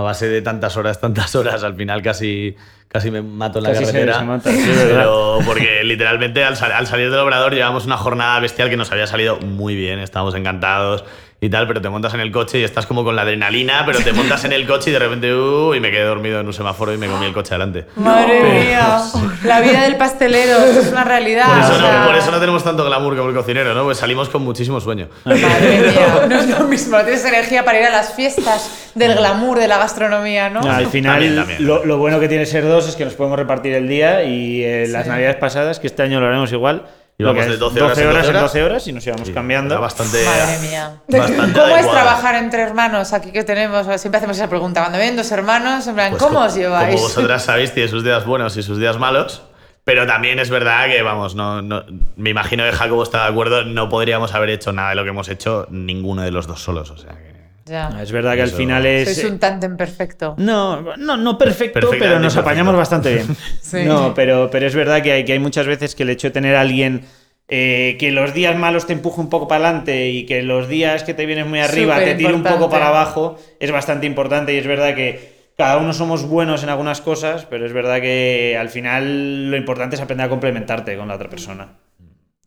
[SPEAKER 4] a base de tantas horas, tantas horas, al final casi, casi me mato en la
[SPEAKER 3] Casi
[SPEAKER 4] carretera.
[SPEAKER 3] se mata, sí,
[SPEAKER 4] pero porque literalmente al, sal- al salir del obrador llevamos una jornada bestial que nos había salido muy bien, estábamos encantados y tal, pero te montas en el coche y estás como con la adrenalina, pero te montas en el coche y de repente, uh, y me quedé dormido en un semáforo y me comí el coche adelante.
[SPEAKER 2] Madre mía, (laughs) la vida del pastelero, esto es una realidad.
[SPEAKER 4] Por eso,
[SPEAKER 2] o sea,
[SPEAKER 4] no, por eso no tenemos tanto glamour como el cocinero, ¿no? Pues salimos con muchísimo sueño.
[SPEAKER 2] Madre (laughs) mía, no es lo mismo, no tienes energía para ir a las fiestas del glamour de la gastronomía, ¿no?
[SPEAKER 3] Al final,
[SPEAKER 4] También, también.
[SPEAKER 3] Lo, lo bueno que tiene ser dos es que nos podemos repartir el día y eh, las navidades pasadas, que este año lo haremos igual,
[SPEAKER 4] Íbamos
[SPEAKER 3] que
[SPEAKER 4] de
[SPEAKER 3] es
[SPEAKER 4] 12 horas en 12
[SPEAKER 3] en
[SPEAKER 4] horas.
[SPEAKER 3] 12 horas y nos íbamos
[SPEAKER 4] Sí,
[SPEAKER 3] cambiando.
[SPEAKER 4] era bastante,
[SPEAKER 2] Madre mía.
[SPEAKER 4] bastante (laughs)
[SPEAKER 2] ¿Cómo es trabajar entre hermanos? Aquí que tenemos, siempre hacemos esa pregunta. Cuando ven dos hermanos, en plan,
[SPEAKER 4] Pues
[SPEAKER 2] ¿cómo
[SPEAKER 4] co-
[SPEAKER 2] os lleváis?
[SPEAKER 4] Como vosotras (laughs) sabéis, tiene sus días buenos y sus días malos. Pero también es verdad que, vamos, no, no- me imagino que Jacobo está de acuerdo, no podríamos haber hecho nada de lo que hemos hecho ninguno de los dos solos. O sea que.
[SPEAKER 2] Ya.
[SPEAKER 3] Es verdad que al final es...
[SPEAKER 2] Sois un tándem perfecto.
[SPEAKER 3] No, no, no perfecto, pero nos
[SPEAKER 4] perfecto.
[SPEAKER 3] apañamos bastante bien. (laughs)
[SPEAKER 2] Sí.
[SPEAKER 3] No, pero, pero es verdad que hay, que hay muchas veces que el hecho de tener a alguien eh, que los días malos te empuje un poco para adelante y que los días que te vienes muy arriba te tire un poco para abajo, es bastante importante y es verdad que cada uno somos buenos en algunas cosas, pero es verdad que al final lo importante es aprender a complementarte con la otra persona.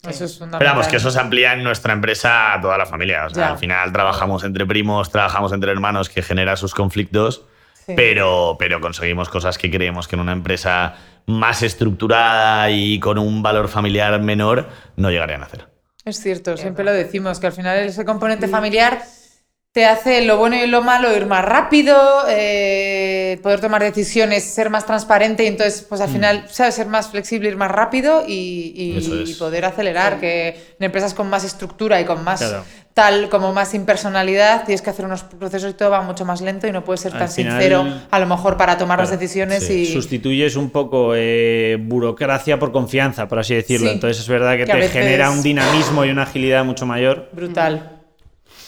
[SPEAKER 2] Eso es
[SPEAKER 4] Esperamos que eso se amplía en nuestra empresa a toda la familia. O sea, al final trabajamos entre primos, trabajamos entre hermanos que genera sus conflictos, pero, pero conseguimos cosas que creemos que en una empresa más estructurada y con un valor familiar menor no llegarían a hacer.
[SPEAKER 2] Es cierto, siempre lo decimos, que al final ese componente familiar te hace lo bueno y lo malo ir más rápido, eh, poder tomar decisiones, ser más transparente y entonces, pues al mm. final, ¿sabes? Ser más flexible, ir más rápido y, poder acelerar, que en empresas con más estructura y con más tal, como más impersonalidad, tienes que hacer unos procesos y todo va mucho más lento y no puedes ser tan sincero a lo mejor para tomar las decisiones y...
[SPEAKER 3] Sustituyes un poco eh, burocracia por confianza, por así decirlo. Entonces es verdad que, te genera un dinamismo y una agilidad mucho mayor.
[SPEAKER 2] Brutal.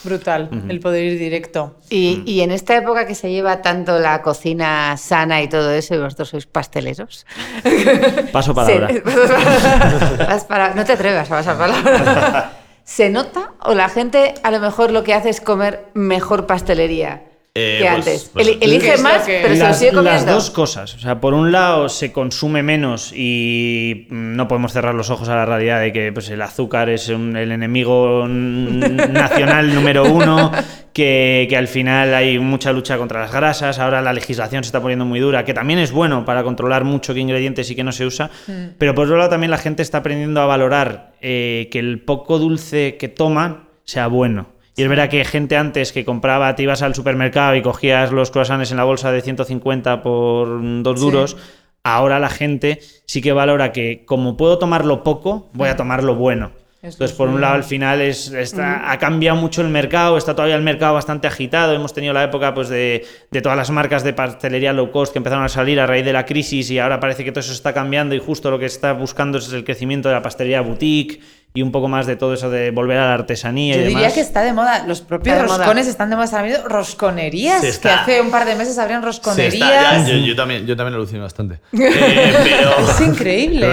[SPEAKER 2] Brutal, el poder ir directo.
[SPEAKER 1] Y, y, en esta época que se lleva tanto la cocina sana y todo eso, y vosotros sois pasteleros.
[SPEAKER 3] Paso (laughs) palabra. (laughs)
[SPEAKER 1] no te atrevas a pasar palabra. (laughs) ¿Se nota o la gente a lo mejor lo que hace es comer mejor pastelería? Eh, que pues, antes. Pues, elige más, pero se lo sigue comiendo.
[SPEAKER 3] Las dos cosas. O sea, por un lado se consume menos y no podemos cerrar los ojos a la realidad de que pues, el azúcar es el enemigo nacional (laughs) número uno, que, que, al final hay mucha lucha contra las grasas, ahora la legislación se está poniendo muy dura, que también es bueno para controlar mucho qué ingredientes y qué no se usa, mm. pero por otro lado también la gente está aprendiendo a valorar eh, que el poco dulce que toman sea bueno. Y es verdad que gente antes que compraba, te ibas al supermercado y cogías los croissants en la bolsa de 150 por dos duros. Ahora la gente sí que valora que como puedo tomarlo poco, voy a tomar lo bueno. Entonces, por un lado, al final es, ha cambiado mucho el mercado, está todavía el mercado bastante agitado. Hemos tenido la época pues, de, de, todas las marcas de pastelería low cost que empezaron a salir a raíz de la crisis y ahora parece que todo eso está cambiando y justo lo que está buscando es el crecimiento de la pastelería boutique y un poco más de todo eso de volver a la artesanía.
[SPEAKER 2] Yo
[SPEAKER 3] y
[SPEAKER 2] diría que está de moda. Los propios roscones están de moda. Están habiendo rosconerías. Que hace un par de meses abrían rosconerías.
[SPEAKER 4] yo, también, yo también alucino bastante. Eh,
[SPEAKER 2] pero, (laughs) es increíble.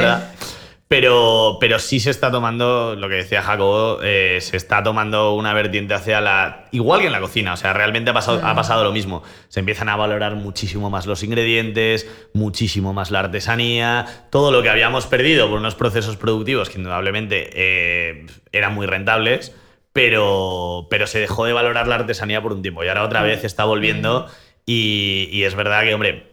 [SPEAKER 4] Pero, pero sí se está tomando, lo que decía Jacobo, eh, se está tomando una vertiente hacia la. Igual que en la cocina, o sea, realmente ha pasado, ha pasado lo mismo. Se empiezan a valorar muchísimo más los ingredientes, muchísimo más la artesanía, todo lo que habíamos perdido por unos procesos productivos que indudablemente eh, eran muy rentables, pero, pero se dejó de valorar la artesanía por un tiempo y ahora otra vez está volviendo. Y, y es verdad que, hombre,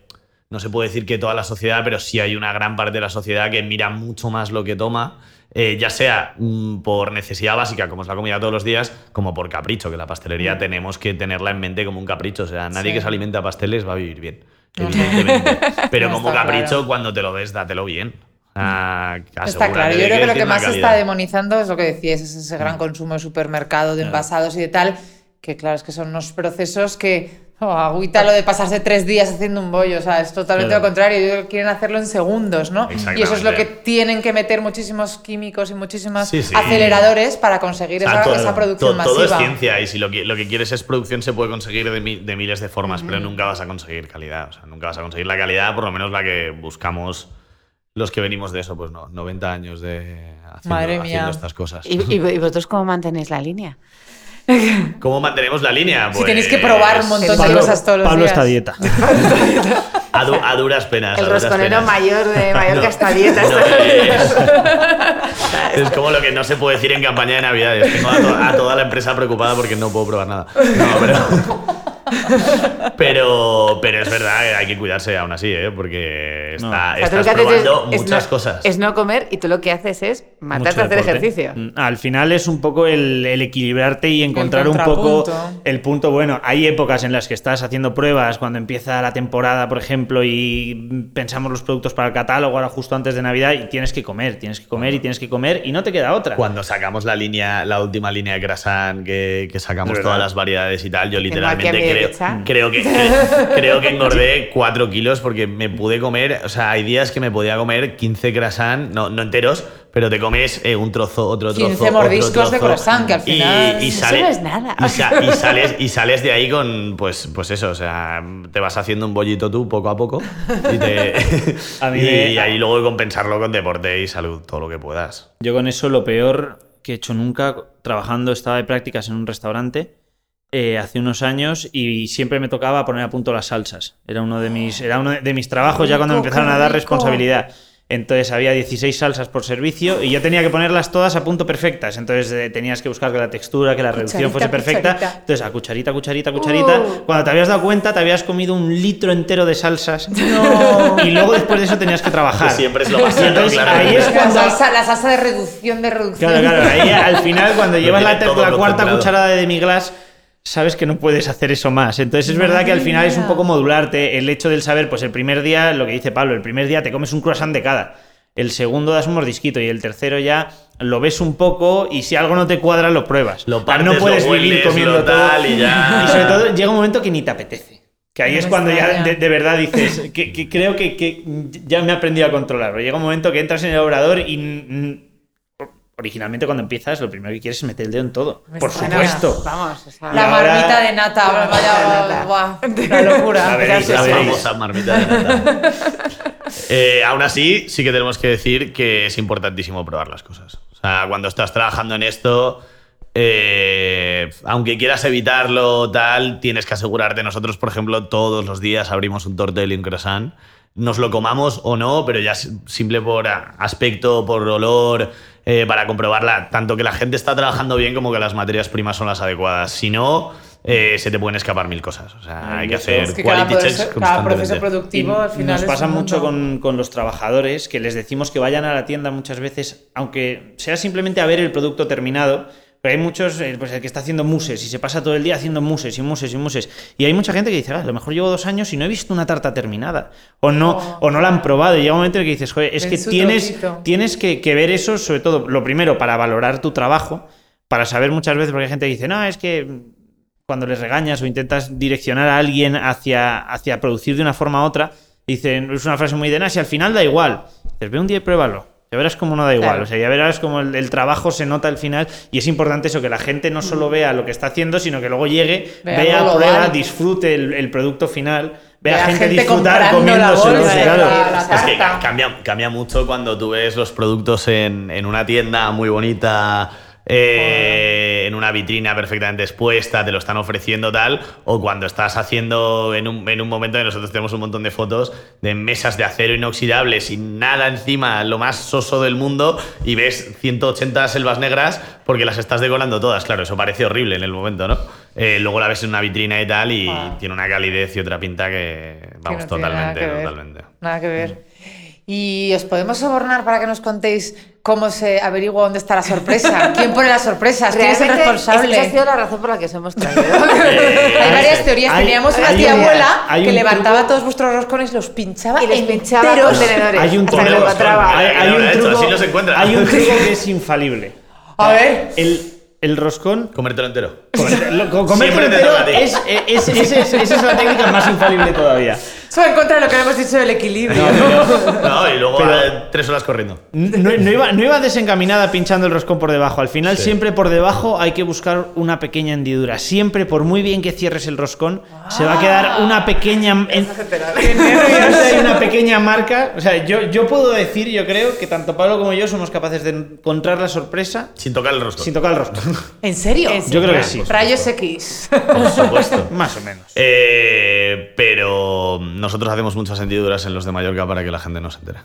[SPEAKER 4] no se puede decir que toda la sociedad, pero sí hay una gran parte de la sociedad que mira mucho más lo que toma, eh, ya sea mm, por necesidad básica, como es la comida todos los días, como por capricho, que la pastelería mm. tenemos que tenerla en mente como un capricho. O sea, nadie que se alimenta a pasteles va a vivir bien, evidentemente. (laughs) pero como capricho, cuando te lo des, dátelo bien.
[SPEAKER 2] está claro, yo creo que lo que más se está demonizando es lo que decías, es ese gran mm. consumo de supermercado, de envasados y de tal, que claro, es que son unos procesos que Oh, agüita lo de pasarse tres días haciendo un bollo, o sea, es totalmente lo contrario. quieren hacerlo en segundos, ¿no? Y eso es lo que tienen que meter muchísimos químicos y muchísimos aceleradores para conseguir esa, producción masiva.
[SPEAKER 4] Todo es ciencia y si lo que, lo que quieres es producción se puede conseguir de, miles de formas, pero nunca vas a conseguir calidad. O sea, nunca vas a conseguir la calidad, por lo menos la que buscamos los que venimos de eso, pues no, 90 años de haciendo, estas cosas.
[SPEAKER 1] ¿Y, ¿Y, vosotros cómo mantenéis la línea? (laughs)
[SPEAKER 4] ¿Cómo mantenemos la línea?
[SPEAKER 2] si tenéis que probar un montón de cosas todos los
[SPEAKER 3] Pablo
[SPEAKER 2] días.
[SPEAKER 3] está dieta.
[SPEAKER 4] a, duras penas.
[SPEAKER 1] El rosconero mayor de (laughs) Mallorca está dieta.
[SPEAKER 4] es, como lo que no se puede decir en campaña de Navidades. Tengo a, toda la empresa preocupada porque no puedo probar nada. No, pero (laughs) pero, pero es verdad que hay que cuidarse aún así, ¿eh? porque está, estás probando muchas cosas.
[SPEAKER 1] Es no comer y tú lo que haces es matarte a hacer ejercicio.
[SPEAKER 3] Mm, al final es un poco el, equilibrarte y encontrar un poco el punto bueno. Hay épocas en las que estás haciendo pruebas, cuando empieza la temporada, por ejemplo, y pensamos los productos para el catálogo ahora justo antes de Navidad y tienes que comer, tienes que comer y tienes que comer y no te queda otra.
[SPEAKER 4] Cuando sacamos la línea, la última línea de croissant que, que sacamos todas las variedades y tal, yo literalmente creo, que, creo que engordé 4 kilos porque me pude comer, o sea, hay días que me podía comer 15 croissants, no, no enteros, pero te comes eh, un trozo, otro trozo.
[SPEAKER 2] 15
[SPEAKER 4] otro
[SPEAKER 2] mordiscos
[SPEAKER 4] trozo,
[SPEAKER 2] de croissant, que al
[SPEAKER 4] y-
[SPEAKER 2] final-
[SPEAKER 4] y, sale-
[SPEAKER 5] no es nada.
[SPEAKER 4] Y, sa- y sales, y sales de ahí con, pues, pues eso, o sea, te vas haciendo un bollito tú poco a poco y, te- (laughs)
[SPEAKER 3] A mí
[SPEAKER 4] y
[SPEAKER 3] me-
[SPEAKER 4] ahí luego compensarlo con deporte y salud, todo lo que puedas.
[SPEAKER 3] Yo con eso lo peor que he hecho nunca, trabajando, estaba de prácticas en un restaurante eh, hace unos años y siempre me tocaba poner a punto las salsas. Era uno de mis, era uno de mis trabajos ya cuando me empezaron a dar responsabilidad. Entonces había 16 salsas por servicio y yo tenía que ponerlas todas a punto perfectas. Entonces eh, tenías que buscar que la textura, que la reducción fuese perfecta.
[SPEAKER 2] cucharita.
[SPEAKER 3] Entonces a cucharita, cucharita, cucharita.
[SPEAKER 2] Uh.
[SPEAKER 3] Cuando te habías dado cuenta, te habías comido un litro entero de salsas. Y luego después de eso tenías que trabajar.
[SPEAKER 4] Que siempre es lo más
[SPEAKER 3] entonces,
[SPEAKER 4] claro.
[SPEAKER 3] ahí es
[SPEAKER 2] La
[SPEAKER 3] cuando,
[SPEAKER 2] salsa, la salsa de reducción de reducción.
[SPEAKER 3] Claro, claro. Ahí al final, cuando llevas la, la cuarta cucharada de demi-glace, sabes que no puedes hacer eso más. Entonces es verdad que al final es un poco modularte el hecho del saber, pues el primer día, lo que dice Pablo, el primer día te comes un croissant de cada. El segundo das un mordisquito y el tercero ya lo ves un poco y si algo no te cuadra lo pruebas.
[SPEAKER 4] Lo partes,
[SPEAKER 3] no puedes
[SPEAKER 4] lo
[SPEAKER 3] vivir comiendo
[SPEAKER 4] lo tal
[SPEAKER 3] todo.
[SPEAKER 4] y ya. (laughs)
[SPEAKER 3] Y sobre todo llega un momento que ni te apetece. Que ahí
[SPEAKER 2] No
[SPEAKER 3] es cuando ya de, de verdad dices, que, que creo que, que ya me he aprendido a controlarlo. Llega un momento que entras en el obrador y originalmente cuando empiezas lo primero que quieres es meter el dedo en todo.
[SPEAKER 2] Me
[SPEAKER 3] Por supuesto.
[SPEAKER 5] Vamos, o sea,
[SPEAKER 2] La
[SPEAKER 3] ahora-
[SPEAKER 2] marmita de nata,
[SPEAKER 5] La
[SPEAKER 2] vaya, buah, una locura.
[SPEAKER 3] La veréis, la
[SPEAKER 4] La famosa marmita de nata. (laughs) (laughs) Eh, aún así, sí que tenemos que decir que es importantísimo probar las cosas. O sea, cuando estás trabajando en esto, eh, aunque quieras evitarlo, tal, tienes que asegurarte. Nosotros, por ejemplo, todos los días abrimos un tortel y un croissant. Nos lo comamos o no, pero ya simple por aspecto, por olor, eh, para comprobarla, tanto que la gente está trabajando bien como que las materias primas son las adecuadas. Si no, eh, se te pueden escapar mil cosas. O sea, hay que hacer
[SPEAKER 2] Es que cada
[SPEAKER 4] quality checks
[SPEAKER 2] proceso, cada proceso productivo
[SPEAKER 3] Y
[SPEAKER 2] al final
[SPEAKER 3] nos pasa mucho con, con los trabajadores que les decimos que vayan a la tienda muchas veces, aunque sea simplemente a ver el producto terminado. Pero hay muchos, eh, pues el que está haciendo muses y se pasa todo el día haciendo muses y muses y muses. Y hay mucha gente que dice, "Ah, a lo mejor llevo dos años y no he visto una tarta terminada. O no,
[SPEAKER 2] Oh.
[SPEAKER 3] o no la han probado. Y llega un momento en el que dices, joder, es que tienes, tienes que, que ver eso, sobre todo, lo primero, para valorar tu trabajo, para saber muchas veces, porque hay gente que dice, no, es que cuando les regañas o intentas direccionar a alguien hacia, hacia producir de una forma u otra, dicen, es una frase muy de, "Nah, si al final da igual. Dices, ve un día y pruébalo. Ya verás cómo no da igual.
[SPEAKER 2] Claro.
[SPEAKER 3] O sea, ya verás cómo el, el trabajo se nota al final. Y es importante eso, que la gente no solo vea lo que está haciendo, sino que luego llegue,
[SPEAKER 2] Vea
[SPEAKER 3] vea, prueba, disfrute el, el producto final, vea,
[SPEAKER 2] Vea
[SPEAKER 3] gente,
[SPEAKER 2] gente
[SPEAKER 3] disfrutar
[SPEAKER 2] bolsa,
[SPEAKER 3] claro.
[SPEAKER 2] la- la
[SPEAKER 4] Es que cambia mucho cuando tú ves los productos en, en una tienda muy bonita, eh, en una vitrina perfectamente expuesta, te lo están ofreciendo tal, o cuando estás haciendo en un, en un momento que nosotros tenemos un montón de fotos de mesas de acero inoxidable sin nada encima, lo más soso del mundo, y ves 180 selvas negras porque las estás decorando todas. Claro, eso parece horrible en el momento, ¿no? Eh, luego la ves en una vitrina y tal, y
[SPEAKER 2] Wow.
[SPEAKER 4] tiene una calidez y otra pinta que,
[SPEAKER 2] Que
[SPEAKER 4] vamos,
[SPEAKER 2] no tiene nada
[SPEAKER 4] totalmente,
[SPEAKER 2] que ver.
[SPEAKER 4] totalmente.
[SPEAKER 2] Nada que ver. ¿Y os podemos sobornar para que nos contéis cómo se averigua dónde está la sorpresa? (laughs) ¿Quién pone las sorpresas? ¿Quién es el responsable?
[SPEAKER 5] Esa ha sido la razón por la que os hemos traído. (laughs)
[SPEAKER 2] Hay varias teorías.
[SPEAKER 3] hay-
[SPEAKER 2] Teníamos una tía
[SPEAKER 3] un-
[SPEAKER 2] abuela que levantaba
[SPEAKER 3] truco-
[SPEAKER 2] todos vuestros roscones, los pinchaba
[SPEAKER 5] y les pinchaba con tenedores.
[SPEAKER 3] Hay un truco- hay, hay un truco,
[SPEAKER 4] así no se
[SPEAKER 3] hay un truco que es (laughs) infalible.
[SPEAKER 2] A ver.
[SPEAKER 3] El, el roscón
[SPEAKER 4] Comértelo entero.
[SPEAKER 3] Comértelo
[SPEAKER 4] Siempre te
[SPEAKER 3] entero es, es- es- es- esa es la técnica más infalible todavía.
[SPEAKER 2] Eso en contra de lo que habíamos dicho del equilibrio.
[SPEAKER 4] No, y luego
[SPEAKER 3] Pero-
[SPEAKER 4] tres horas corriendo.
[SPEAKER 3] No, no iba, no iba desencaminada pinchando el roscón por debajo. Al final, siempre por debajo hay que buscar una pequeña hendidura. Siempre, por muy bien que cierres el roscón, se va a quedar una pequeña. en- (laughs) hay una pequeña marca. O sea, yo, yo puedo decir, yo creo, que tanto Pablo como yo somos capaces de encontrar la sorpresa
[SPEAKER 4] Sin tocar el rostro.
[SPEAKER 3] sin tocar el roscón. (laughs)
[SPEAKER 2] ¿En serio?
[SPEAKER 3] Yo creo que sí.
[SPEAKER 2] Rayos X.
[SPEAKER 4] Por supuesto. (laughs)
[SPEAKER 3] Más o menos.
[SPEAKER 4] Eh, pero nosotros hacemos muchas hendiduras en los de Mallorca para que la gente no se entere.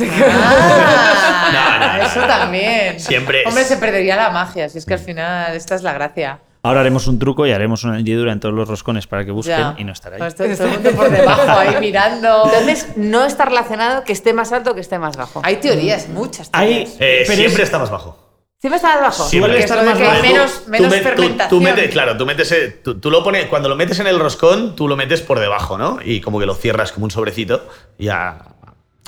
[SPEAKER 2] Ah,
[SPEAKER 4] No, no, no,
[SPEAKER 2] eso también.
[SPEAKER 4] Siempre es-
[SPEAKER 2] Hombre, se perdería la magia. Si es que al final esta es la gracia.
[SPEAKER 3] Ahora haremos un truco y haremos una hendidura en todos los roscones para que busquen
[SPEAKER 2] Ya.
[SPEAKER 3] y no estar ahí.
[SPEAKER 2] Pues todo, todo el mundo por debajo (laughs) ahí mirando.
[SPEAKER 5] Entonces, no está relacionado que esté más alto o que esté más bajo.
[SPEAKER 2] Hay teorías, muchas
[SPEAKER 3] Hay,
[SPEAKER 2] teorías.
[SPEAKER 4] Eh,
[SPEAKER 3] pero
[SPEAKER 4] siempre
[SPEAKER 3] es-
[SPEAKER 4] está más bajo.
[SPEAKER 5] ¿Siempre está más bajo?
[SPEAKER 4] Siempre.
[SPEAKER 3] Suele
[SPEAKER 2] es
[SPEAKER 3] estar más bajo.
[SPEAKER 2] menos, menos
[SPEAKER 4] tú met- tú-
[SPEAKER 2] fermentación.
[SPEAKER 4] Tú, metes, claro, tú metes, eh, tú, tú lo pones, cuando lo metes en el roscón, tú lo metes por debajo, ¿no? Y como que lo cierras como un sobrecito y a-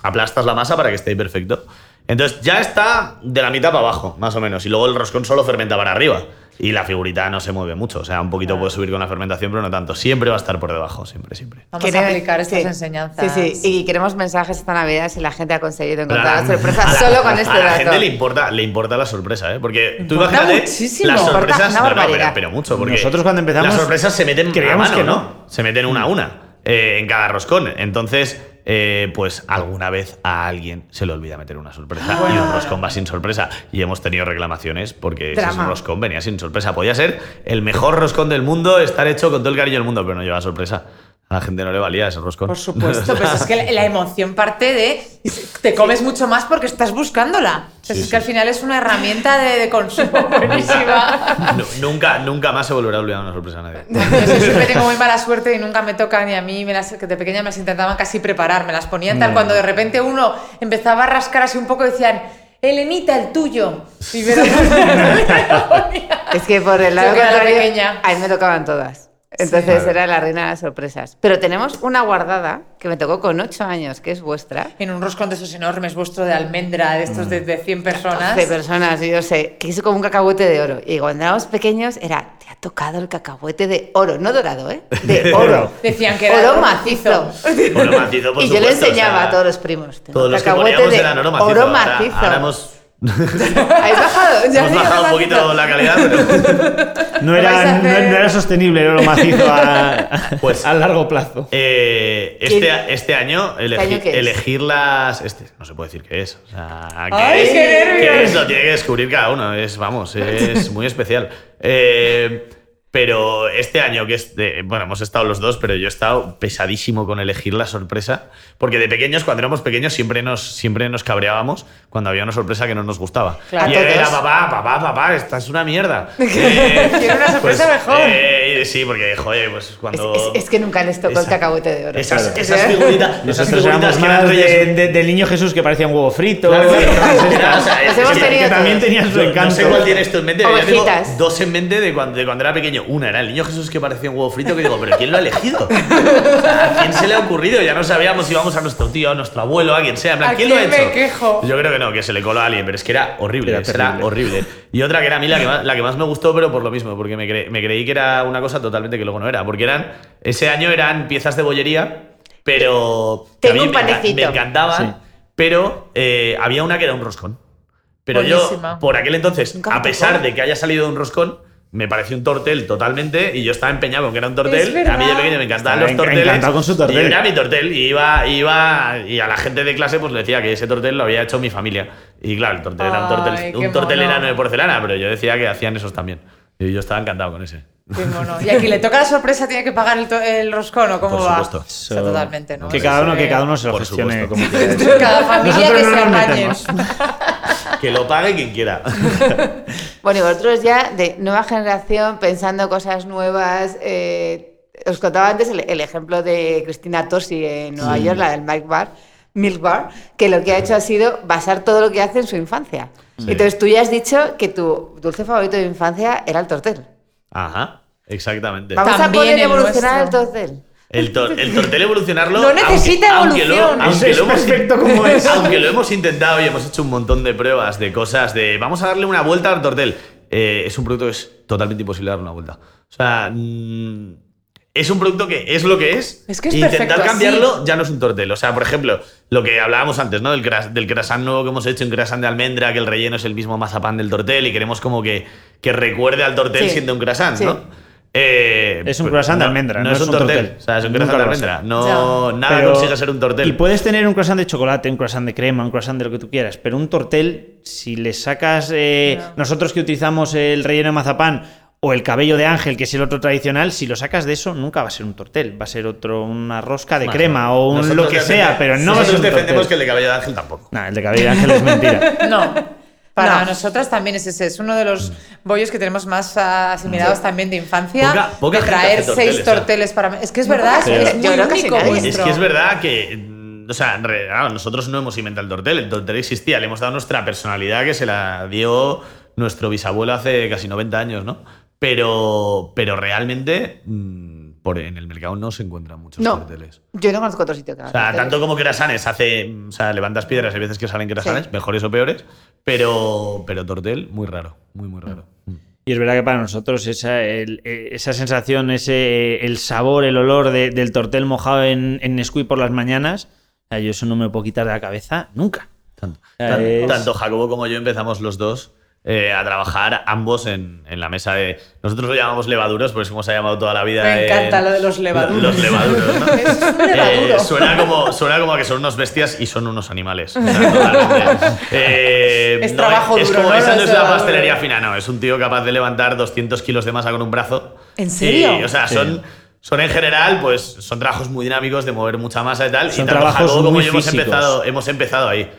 [SPEAKER 4] aplastas la masa para que esté perfecto. Entonces ya está de la mitad para abajo, más o menos. Y luego el roscón solo fermenta para arriba. Y la figurita no se mueve mucho. O sea, un poquito puede subir con la fermentación, pero no tanto. Siempre va a estar por debajo, siempre, siempre.
[SPEAKER 2] Vamos a aplicar estas
[SPEAKER 5] sí.
[SPEAKER 2] enseñanzas.
[SPEAKER 5] Sí, sí. Y queremos mensajes esta Navidad si la gente ha conseguido encontrar la
[SPEAKER 4] la-
[SPEAKER 5] sorpresa solo con este
[SPEAKER 4] A la
[SPEAKER 5] dato.
[SPEAKER 4] gente le importa, le importa la sorpresa, ¿eh? Porque tú
[SPEAKER 2] Importa
[SPEAKER 4] imagínate
[SPEAKER 2] muchísimo.
[SPEAKER 4] las sorpresas. no, no, pero, pero mucho. Porque
[SPEAKER 3] Nosotros cuando empezamos
[SPEAKER 4] Las sorpresas se meten a
[SPEAKER 3] creíamos
[SPEAKER 4] mano,
[SPEAKER 3] que
[SPEAKER 4] ¿no?
[SPEAKER 3] no.
[SPEAKER 4] Se meten una a una eh, en cada roscón. Entonces. Eh, pues alguna vez a alguien se le olvida meter una sorpresa y un roscón va sin sorpresa. Y hemos tenido reclamaciones porque ese
[SPEAKER 5] Drama.
[SPEAKER 4] roscón venía sin sorpresa. Podía ser el mejor roscón del mundo, estar hecho con todo el cariño del mundo, pero no lleva sorpresa. A la gente no le valía ese roscón.
[SPEAKER 2] Por supuesto, pero es que la, emoción parte de. Te comes mucho más porque estás buscándola.
[SPEAKER 4] Sí,
[SPEAKER 2] es
[SPEAKER 4] sí.
[SPEAKER 2] que al final es una herramienta de, de consumo (laughs) buenísima.
[SPEAKER 4] Nu- nunca, nunca más se volverá a olvidar una sorpresa a nadie.
[SPEAKER 2] Yo siempre tengo muy mala suerte y nunca me toca ni a mí, me las, que de pequeña me las intentaban casi preparar, me las ponían tal cuando de repente uno empezaba a rascar así un poco decían, Elenita, el tuyo. Y me lo- (laughs)
[SPEAKER 5] Es que por el lado
[SPEAKER 2] era la
[SPEAKER 5] contrario,
[SPEAKER 2] pequeña.
[SPEAKER 5] a mí me tocaban todas. Entonces era la reina de las sorpresas. Pero tenemos una guardada que me tocó con 8 años, que es vuestra.
[SPEAKER 2] en un roscón de esos enormes, vuestro de almendra, de estos de, de 100 personas.
[SPEAKER 5] De personas, y yo sé, que es como un cacahuete de oro. Y cuando éramos pequeños era, te ha tocado el cacahuete de oro, no dorado, ¿eh? (laughs) De oro.
[SPEAKER 2] Decían que era
[SPEAKER 5] oro macizo.
[SPEAKER 4] Oro macizo, por
[SPEAKER 5] y yo le
[SPEAKER 4] o
[SPEAKER 5] enseñaba
[SPEAKER 4] sea,
[SPEAKER 5] a todos los primos.
[SPEAKER 4] Todos los que poníamos
[SPEAKER 5] de
[SPEAKER 4] eran oro macizo.
[SPEAKER 5] Oro
[SPEAKER 4] Ahora-
[SPEAKER 5] macizo.
[SPEAKER 4] ahora hemos, (laughs)
[SPEAKER 5] ¿Habéis bajado? Ya
[SPEAKER 4] hemos bajado un poquito la calidad, pero. (laughs)
[SPEAKER 3] No era, no,
[SPEAKER 2] hacer-
[SPEAKER 3] no era sostenible el oro macizo a, (laughs)
[SPEAKER 4] Pues-
[SPEAKER 3] a largo plazo.
[SPEAKER 4] Eh, este, este año, elegi-
[SPEAKER 5] año qué es?
[SPEAKER 4] elegir las. Este, no se puede decir qué es. O sea, ¿qué
[SPEAKER 2] ¡Ay,
[SPEAKER 4] es?
[SPEAKER 2] qué nervios!
[SPEAKER 4] ¿Qué es? Lo tiene que descubrir cada uno. Es, vamos, es muy especial. Eh, pero este año, que es de- Bueno, hemos estado los dos, pero yo he estado pesadísimo con elegir la sorpresa. Porque de pequeños, cuando éramos pequeños, siempre nos, siempre nos cabreábamos cuando había una sorpresa que no nos gustaba.
[SPEAKER 2] Claro.
[SPEAKER 4] y
[SPEAKER 2] A
[SPEAKER 4] era, papá, papá, papá, esta es una mierda. Eh, (laughs)
[SPEAKER 2] Quiero una sorpresa mejor.
[SPEAKER 4] eh, sí, porque, joder, pues
[SPEAKER 5] Es,
[SPEAKER 4] cuando.
[SPEAKER 5] es- es que nunca les tocó el
[SPEAKER 4] Esa-
[SPEAKER 5] cacahuete de oro.
[SPEAKER 4] Esas,
[SPEAKER 3] Claro.
[SPEAKER 4] esas figuritas, (laughs) esas
[SPEAKER 3] Nosotros
[SPEAKER 4] figuritas
[SPEAKER 3] éramos
[SPEAKER 4] que eran
[SPEAKER 3] de, de- del niño Jesús que parecía un huevo frito.
[SPEAKER 4] Claro, (laughs) o sea, es
[SPEAKER 5] hemos
[SPEAKER 4] que-
[SPEAKER 3] también
[SPEAKER 5] todos.
[SPEAKER 3] tenía su
[SPEAKER 4] No, no
[SPEAKER 3] encanto.
[SPEAKER 4] sé cuál tienes tú en mente. Yo tengo dos en mente de cuando, de cuando era pequeño. Una era el niño Jesús que parecía un huevo frito que digo, pero ¿quién lo ha elegido? O sea, ¿A quién se le ha ocurrido? Ya no sabíamos si íbamos a nuestro tío, a nuestro abuelo, a quien sea. En plan,
[SPEAKER 2] ¿A
[SPEAKER 4] ¿quién lo ha hecho?
[SPEAKER 2] me quejo?
[SPEAKER 4] Yo creo que no, que se le coló a alguien, pero es que era horrible,
[SPEAKER 3] Era
[SPEAKER 4] horrible. Y otra que era a mí la que más, la que más me gustó, pero por lo mismo, porque me, cre- me creí que era una cosa totalmente que luego no era. Porque eran, ese año eran piezas de bollería, pero que a mí
[SPEAKER 5] un
[SPEAKER 4] me, me encantaban,
[SPEAKER 3] Sí.
[SPEAKER 4] pero eh, había una que era un roscón. Pero
[SPEAKER 2] Buenísima.
[SPEAKER 4] yo, por aquel entonces,
[SPEAKER 5] Nunca
[SPEAKER 4] a pesar
[SPEAKER 5] tocó.
[SPEAKER 4] de que haya salido de un roscón, me pareció un tortel totalmente y yo estaba empeñado en que era un tortel. A mí de pequeño me encantaban los torteles.
[SPEAKER 3] encantado con su tortel.
[SPEAKER 4] Y era mi tortel. Y iba, iba, y a la gente de clase pues le decía que ese tortel lo había hecho mi familia. Y claro, el tortel era un tortel, un tortel
[SPEAKER 2] mono.
[SPEAKER 4] enano de porcelana, pero yo decía que hacían esos también. Y yo estaba encantado con ese.
[SPEAKER 2] Qué mono. Y aquí le toca la sorpresa, tiene que pagar el, to- el roscón o cómo
[SPEAKER 4] Por
[SPEAKER 2] va. O sea, totalmente, ¿no?
[SPEAKER 3] Que cada uno, que cada uno se lo
[SPEAKER 4] Por
[SPEAKER 3] gestione
[SPEAKER 4] supuesto.
[SPEAKER 3] como (laughs) quiera.
[SPEAKER 2] Cada familia
[SPEAKER 3] Nosotros
[SPEAKER 2] que
[SPEAKER 3] no
[SPEAKER 2] se
[SPEAKER 3] metemos.
[SPEAKER 4] Que lo pague quien quiera. (laughs)
[SPEAKER 5] Bueno, y vosotros ya de nueva generación, pensando cosas nuevas, eh, os contaba antes el, el ejemplo de Cristina Tosi en Nueva York, la del Milk Bar, Milk Bar, que lo que ha hecho ha sido basar todo lo que hace en su infancia. Entonces tú ya has dicho que tu dulce favorito de infancia era el tortel.
[SPEAKER 4] Ajá, exactamente.
[SPEAKER 5] Vamos
[SPEAKER 2] También
[SPEAKER 5] a poder
[SPEAKER 2] el
[SPEAKER 5] evolucionar el tortel.
[SPEAKER 4] El, tor- el tortel evolucionarlo.
[SPEAKER 2] No necesita
[SPEAKER 4] aunque,
[SPEAKER 2] evolución.
[SPEAKER 4] Aunque lo, aunque
[SPEAKER 3] Es
[SPEAKER 4] lo hemos,
[SPEAKER 3] como es.
[SPEAKER 4] aunque lo hemos intentado y hemos hecho un montón de pruebas, de cosas, de vamos a darle una vuelta al tortel. eh, es un producto que es totalmente imposible darle una vuelta. O sea, mm, es un producto que es lo que es.
[SPEAKER 2] Es que es
[SPEAKER 4] Intentar
[SPEAKER 2] perfecto así.
[SPEAKER 4] cambiarlo ya no es un tortel. O sea, por ejemplo, lo que hablábamos antes, ¿no? Del, cras- del croissant nuevo que hemos hecho, un croissant de almendra, que el relleno es el mismo mazapán del tortel y queremos como que, que recuerde al tortel
[SPEAKER 5] Sí.
[SPEAKER 4] siendo un croissant,
[SPEAKER 5] Sí.
[SPEAKER 4] ¿no? Eh,
[SPEAKER 3] Es un
[SPEAKER 4] pues,
[SPEAKER 3] croissant de
[SPEAKER 4] no-
[SPEAKER 3] almendra,
[SPEAKER 4] No, es un tortel. O sea, es un
[SPEAKER 3] Nunca
[SPEAKER 4] croissant de almendra. No,
[SPEAKER 2] Ya.
[SPEAKER 4] nada
[SPEAKER 3] Pero-
[SPEAKER 4] consigue ser un tortel.
[SPEAKER 3] Y puedes tener un croissant de chocolate, un croissant de crema, un croissant de lo que tú quieras, pero un tortel, si le sacas. eh. Nosotros que utilizamos el relleno de mazapán o el cabello de ángel, que es el otro tradicional, si lo sacas de eso, nunca va a ser un tortel. Va a ser otro, una rosca de
[SPEAKER 4] Más
[SPEAKER 3] crema
[SPEAKER 4] o
[SPEAKER 3] o un, lo que sea, pero no va a ser
[SPEAKER 4] Nosotros
[SPEAKER 3] un
[SPEAKER 4] defendemos que el de cabello de ángel tampoco.
[SPEAKER 3] Nah, el de cabello de ángel es mentira. (laughs)
[SPEAKER 2] No. Para
[SPEAKER 5] No.
[SPEAKER 2] nosotras también es ese, es uno de los bollos que tenemos más asimilados también de infancia.
[SPEAKER 4] Poca- poca
[SPEAKER 2] de
[SPEAKER 4] gente
[SPEAKER 2] traer
[SPEAKER 4] hace torteles,
[SPEAKER 2] seis
[SPEAKER 4] ¿eh?
[SPEAKER 2] torteles para. Es que es verdad, es, muy único.
[SPEAKER 4] Es que es verdad que. mm, O sea, nosotros no hemos inventado el tortel. El tortel existía. Le hemos dado nuestra personalidad que se la dio nuestro bisabuelo hace casi 90 años, ¿no? Pero, pero realmente mm, por, en el mercado no se encuentran muchos
[SPEAKER 5] No,
[SPEAKER 4] torteles.
[SPEAKER 5] yo no conozco otro sitio que haga
[SPEAKER 4] O sea, tanto como croissants hace. O sea, levantas piedras, hay veces que salen croissants,
[SPEAKER 5] Sí.
[SPEAKER 4] mejores o peores. Pero, pero tortel, muy raro. Muy, muy raro. Mm.
[SPEAKER 3] Y es verdad que para nosotros esa, el- eh, esa sensación, ese, el sabor, el olor de- del tortel mojado en, en Nesquik por las mañanas, yo eso no me lo puedo quitar de la cabeza nunca.
[SPEAKER 4] Tanto, tan- tanto Jacobo como yo empezamos los dos eh, a trabajar ambos en, en la mesa de. Nosotros lo llamamos levaduros, pues como se ha llamado toda la vida.
[SPEAKER 2] Me
[SPEAKER 4] en-
[SPEAKER 2] encanta lo de los levaduros.
[SPEAKER 4] Los levaduros, ¿no? (laughs)
[SPEAKER 2] Es un
[SPEAKER 4] Eh,
[SPEAKER 2] levaduro.
[SPEAKER 4] suena, como, suena como a que son unos bestias y son unos animales. O sea. (laughs) Eh,
[SPEAKER 2] Es trabajo
[SPEAKER 4] es
[SPEAKER 2] duro,
[SPEAKER 4] como,
[SPEAKER 2] ¿no?
[SPEAKER 4] Esa no es la pastelería fina, no. Es un tío capaz de levantar 200 kilos de masa con un brazo.
[SPEAKER 2] ¿En serio?
[SPEAKER 4] Y, o sea, son. Son en general, pues son trabajos muy dinámicos de mover mucha masa y tal.
[SPEAKER 3] Son
[SPEAKER 4] y tanto
[SPEAKER 3] trabajos
[SPEAKER 4] Jacobo como
[SPEAKER 3] muy
[SPEAKER 4] yo hemos
[SPEAKER 3] físicos.
[SPEAKER 4] empezado, hemos empezado ahí.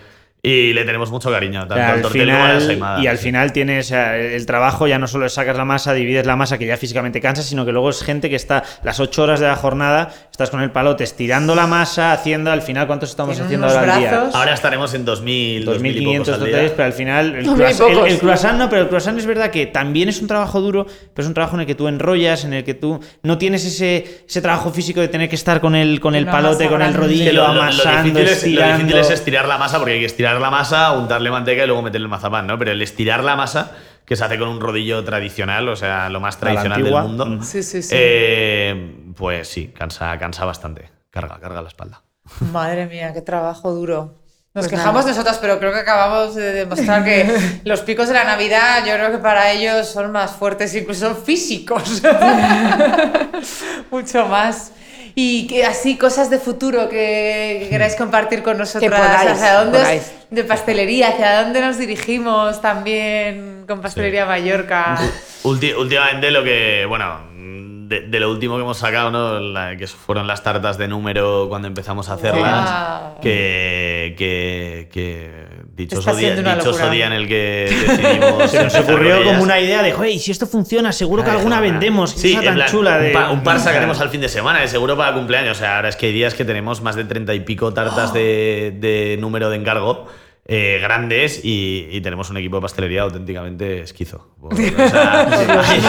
[SPEAKER 4] Y le tenemos mucho cariño, tanto
[SPEAKER 3] O sea,
[SPEAKER 4] al
[SPEAKER 3] al
[SPEAKER 4] tortel como a la
[SPEAKER 3] final,
[SPEAKER 4] ensaimada.
[SPEAKER 3] y al final tienes o sea, el trabajo ya no solo sacas la masa, divides la masa que ya físicamente cansa, sino que luego es gente que está las ocho horas de la jornada, estás con el palote estirando la masa, haciendo al final cuántos estamos haciendo ahora al día.
[SPEAKER 2] brazos.
[SPEAKER 4] Ahora estaremos en 2000, 2000 y pocos
[SPEAKER 3] 2.500
[SPEAKER 4] al día.
[SPEAKER 3] totales, pero al final el, (laughs)
[SPEAKER 5] 2.000 y
[SPEAKER 3] croissant, el-
[SPEAKER 5] pocos.
[SPEAKER 3] el croissant no, pero el croissant es verdad que también es un trabajo duro, pero es un trabajo en el que tú enrollas, en el que tú no tienes ese, ese trabajo físico de tener que estar con el, con el palote, con el rodillo,
[SPEAKER 4] Sí, lo, lo- lo
[SPEAKER 3] amasando,
[SPEAKER 4] difícil es, lo
[SPEAKER 3] estirando.
[SPEAKER 4] difícil es estirar la masa, porque hay que estirar la masa, untarle manteca y luego meterle el mazapán, ¿no? Pero el estirar la masa, que se hace con un rodillo tradicional, o sea, lo más tradicional del mundo.
[SPEAKER 2] Sí, sí, sí.
[SPEAKER 4] eh, pues sí, cansa, cansa bastante. Carga, carga la espalda.
[SPEAKER 2] Madre mía, qué trabajo duro. Nos
[SPEAKER 5] Pues
[SPEAKER 2] quejamos
[SPEAKER 5] nada.
[SPEAKER 2] nosotros, pero creo que acabamos de demostrar que (laughs) los picos de la Navidad, yo creo que para ellos son más fuertes, incluso físicos. (laughs) Mucho más. Y que así cosas de futuro que, que queráis compartir con nosotras.
[SPEAKER 5] podáis,
[SPEAKER 2] ¿Hacia dónde os- de pastelería, hacia dónde nos dirigimos también con Pastelería Mallorca.
[SPEAKER 4] Ulti- últimamente lo que, bueno, de, de lo último que hemos sacado, ¿no? La- que fueron las tartas de número cuando empezamos a hacerlas.
[SPEAKER 2] Wow.
[SPEAKER 4] Que, que, que dichoso, día, dichoso día en el que decidimos. (laughs)
[SPEAKER 3] Se nos ocurrió como una idea de, y si esto funciona, seguro que alguna vendemos.
[SPEAKER 4] Sí,
[SPEAKER 3] tan
[SPEAKER 4] plan,
[SPEAKER 3] chula de.
[SPEAKER 4] un, par, un par sacaremos al fin de semana, de seguro para cumpleaños. O sea, ahora es que hay días que tenemos más de treinta y pico tartas de, de número de encargo. Eh, grandes y, y tenemos un equipo de pastelería auténticamente esquizo. (laughs) O sea,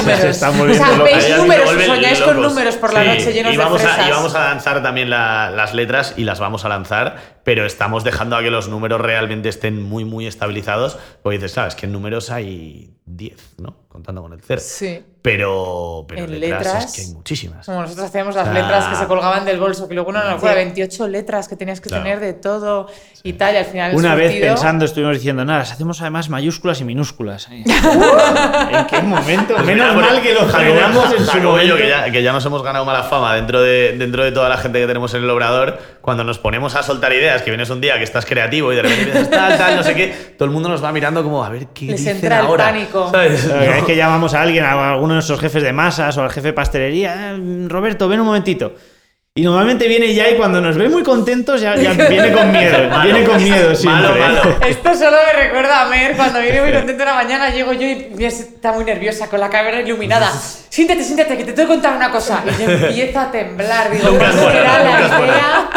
[SPEAKER 3] Se- se están
[SPEAKER 2] O sea, veis números,
[SPEAKER 4] se
[SPEAKER 2] soñáis con números por la
[SPEAKER 4] Sí,
[SPEAKER 2] noche llenos
[SPEAKER 4] y
[SPEAKER 2] de
[SPEAKER 4] vamos
[SPEAKER 2] fresas.
[SPEAKER 4] A, y vamos a lanzar también la- las letras y las vamos a lanzar, pero estamos dejando a que los números realmente estén muy, muy estabilizados. Porque dices, claro, es que en números hay 10, ¿no? Contando con el cero.
[SPEAKER 2] Sí.
[SPEAKER 4] Pero, pero
[SPEAKER 2] En
[SPEAKER 4] letras,
[SPEAKER 2] letras,
[SPEAKER 4] es que hay muchísimas.
[SPEAKER 2] Como nosotros hacíamos las letras que se colgaban del bolso, que luego una locura,
[SPEAKER 5] Sí.
[SPEAKER 2] 28 letras que tenías que
[SPEAKER 4] Claro.
[SPEAKER 2] tener de todo y tal, y al final
[SPEAKER 3] Una vez pensando, estuvimos diciendo, nada, las hacemos además mayúsculas y minúsculas. (laughs) ¿En qué momento?
[SPEAKER 4] Pues
[SPEAKER 3] Menos
[SPEAKER 4] mira,
[SPEAKER 3] mal que lo frenamos en su momento.
[SPEAKER 4] que ya, que ya nos hemos ganado mala fama dentro de, dentro de toda la gente que tenemos en el obrador, cuando nos ponemos a soltar ideas, que vienes un día que estás creativo y de repente dices tal, tal, no sé qué, todo el mundo nos va mirando como a ver qué
[SPEAKER 2] Les
[SPEAKER 4] dicen
[SPEAKER 2] entra el
[SPEAKER 4] ahora.
[SPEAKER 2] pánico.
[SPEAKER 4] ¿Sabes? No.
[SPEAKER 3] que llamamos a alguien, a alguno de nuestros jefes de masas o al jefe de pastelería, "Eh, Roberto, ven un momentito. Y normalmente viene ya y cuando nos ve muy contentos ya, ya viene con miedo. (laughs)
[SPEAKER 4] Malo.
[SPEAKER 3] viene con miedo siempre.
[SPEAKER 4] Malo, malo.
[SPEAKER 2] Esto solo me recuerda a Mer cuando viene muy contento una mañana, llego yo y está muy nerviosa con la cámara iluminada. Siéntate, siéntate, que te tengo que contar una cosa. Y yo empiezo a temblar, digo,
[SPEAKER 4] Nunca
[SPEAKER 2] ¿cuál
[SPEAKER 4] es buena,
[SPEAKER 2] será la idea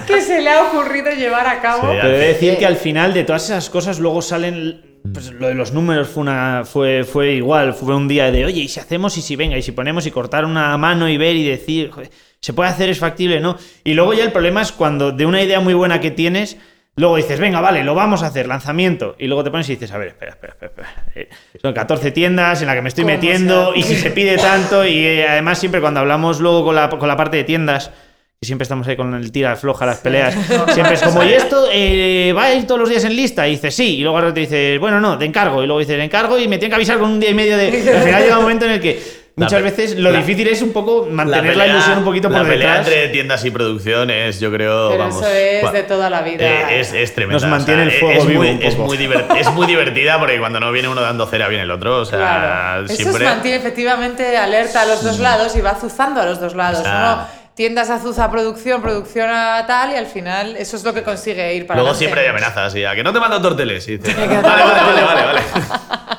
[SPEAKER 2] (laughs) que se le ha ocurrido llevar a cabo?
[SPEAKER 4] Sí,
[SPEAKER 3] Pero he de decir que al final de todas esas cosas luego salen. Pues lo de los números fue, una, fue, fue igual. Fue un día de, oye, y si hacemos y si venga, y si ponemos y cortar una mano y ver y decir, "Joder, se puede hacer, es factible, ¿no? Y luego ya el problema es cuando de una idea muy buena que tienes. Luego dices, venga, vale, lo vamos a hacer, lanzamiento. Y luego te pones y dices, a ver, espera, espera, espera. espera. Eh, son 14 tiendas en las que me estoy
[SPEAKER 2] ¿Cómo
[SPEAKER 3] metiendo y si se pide tanto. Y eh, además siempre cuando hablamos luego con la, con la parte de tiendas, y siempre estamos ahí con el tira floja, las peleas, siempre es como, ¿y esto eh, va a ir todos los días en lista? Y dices, sí. Y luego ahora te dices, bueno, no, te encargo. Y luego dices, encargo y me tienen que avisar con un día y medio de... (laughs) Al final llega un momento en el que muchas veces lo
[SPEAKER 4] la-
[SPEAKER 3] difícil es un poco mantener la,
[SPEAKER 4] pelea-
[SPEAKER 3] ilusión un poquito
[SPEAKER 4] la
[SPEAKER 3] por
[SPEAKER 4] pelea
[SPEAKER 3] detrás.
[SPEAKER 4] entre tiendas y producciones, yo creo,
[SPEAKER 2] Pero
[SPEAKER 4] vamos.
[SPEAKER 2] eso es de toda la vida.
[SPEAKER 4] Eh, es, es tremenda.
[SPEAKER 3] Nos mantiene el fuego
[SPEAKER 4] es
[SPEAKER 3] vivo
[SPEAKER 4] muy,
[SPEAKER 3] un
[SPEAKER 4] es muy (laughs) es muy divertida porque cuando no viene uno dando cera viene el otro. O sea,
[SPEAKER 2] Claro. Eso
[SPEAKER 4] siempre.
[SPEAKER 2] mantiene efectivamente alerta a los dos lados y va azuzando a los dos lados.
[SPEAKER 4] O sea-
[SPEAKER 2] Uno tiendas azuza producción, producción a tal y al final eso es lo que consigue ir para
[SPEAKER 4] Luego
[SPEAKER 2] adelante.
[SPEAKER 4] siempre hay amenazas y a que no te mando torteles. Y (laughs) vale, vale, vale, vale. (laughs)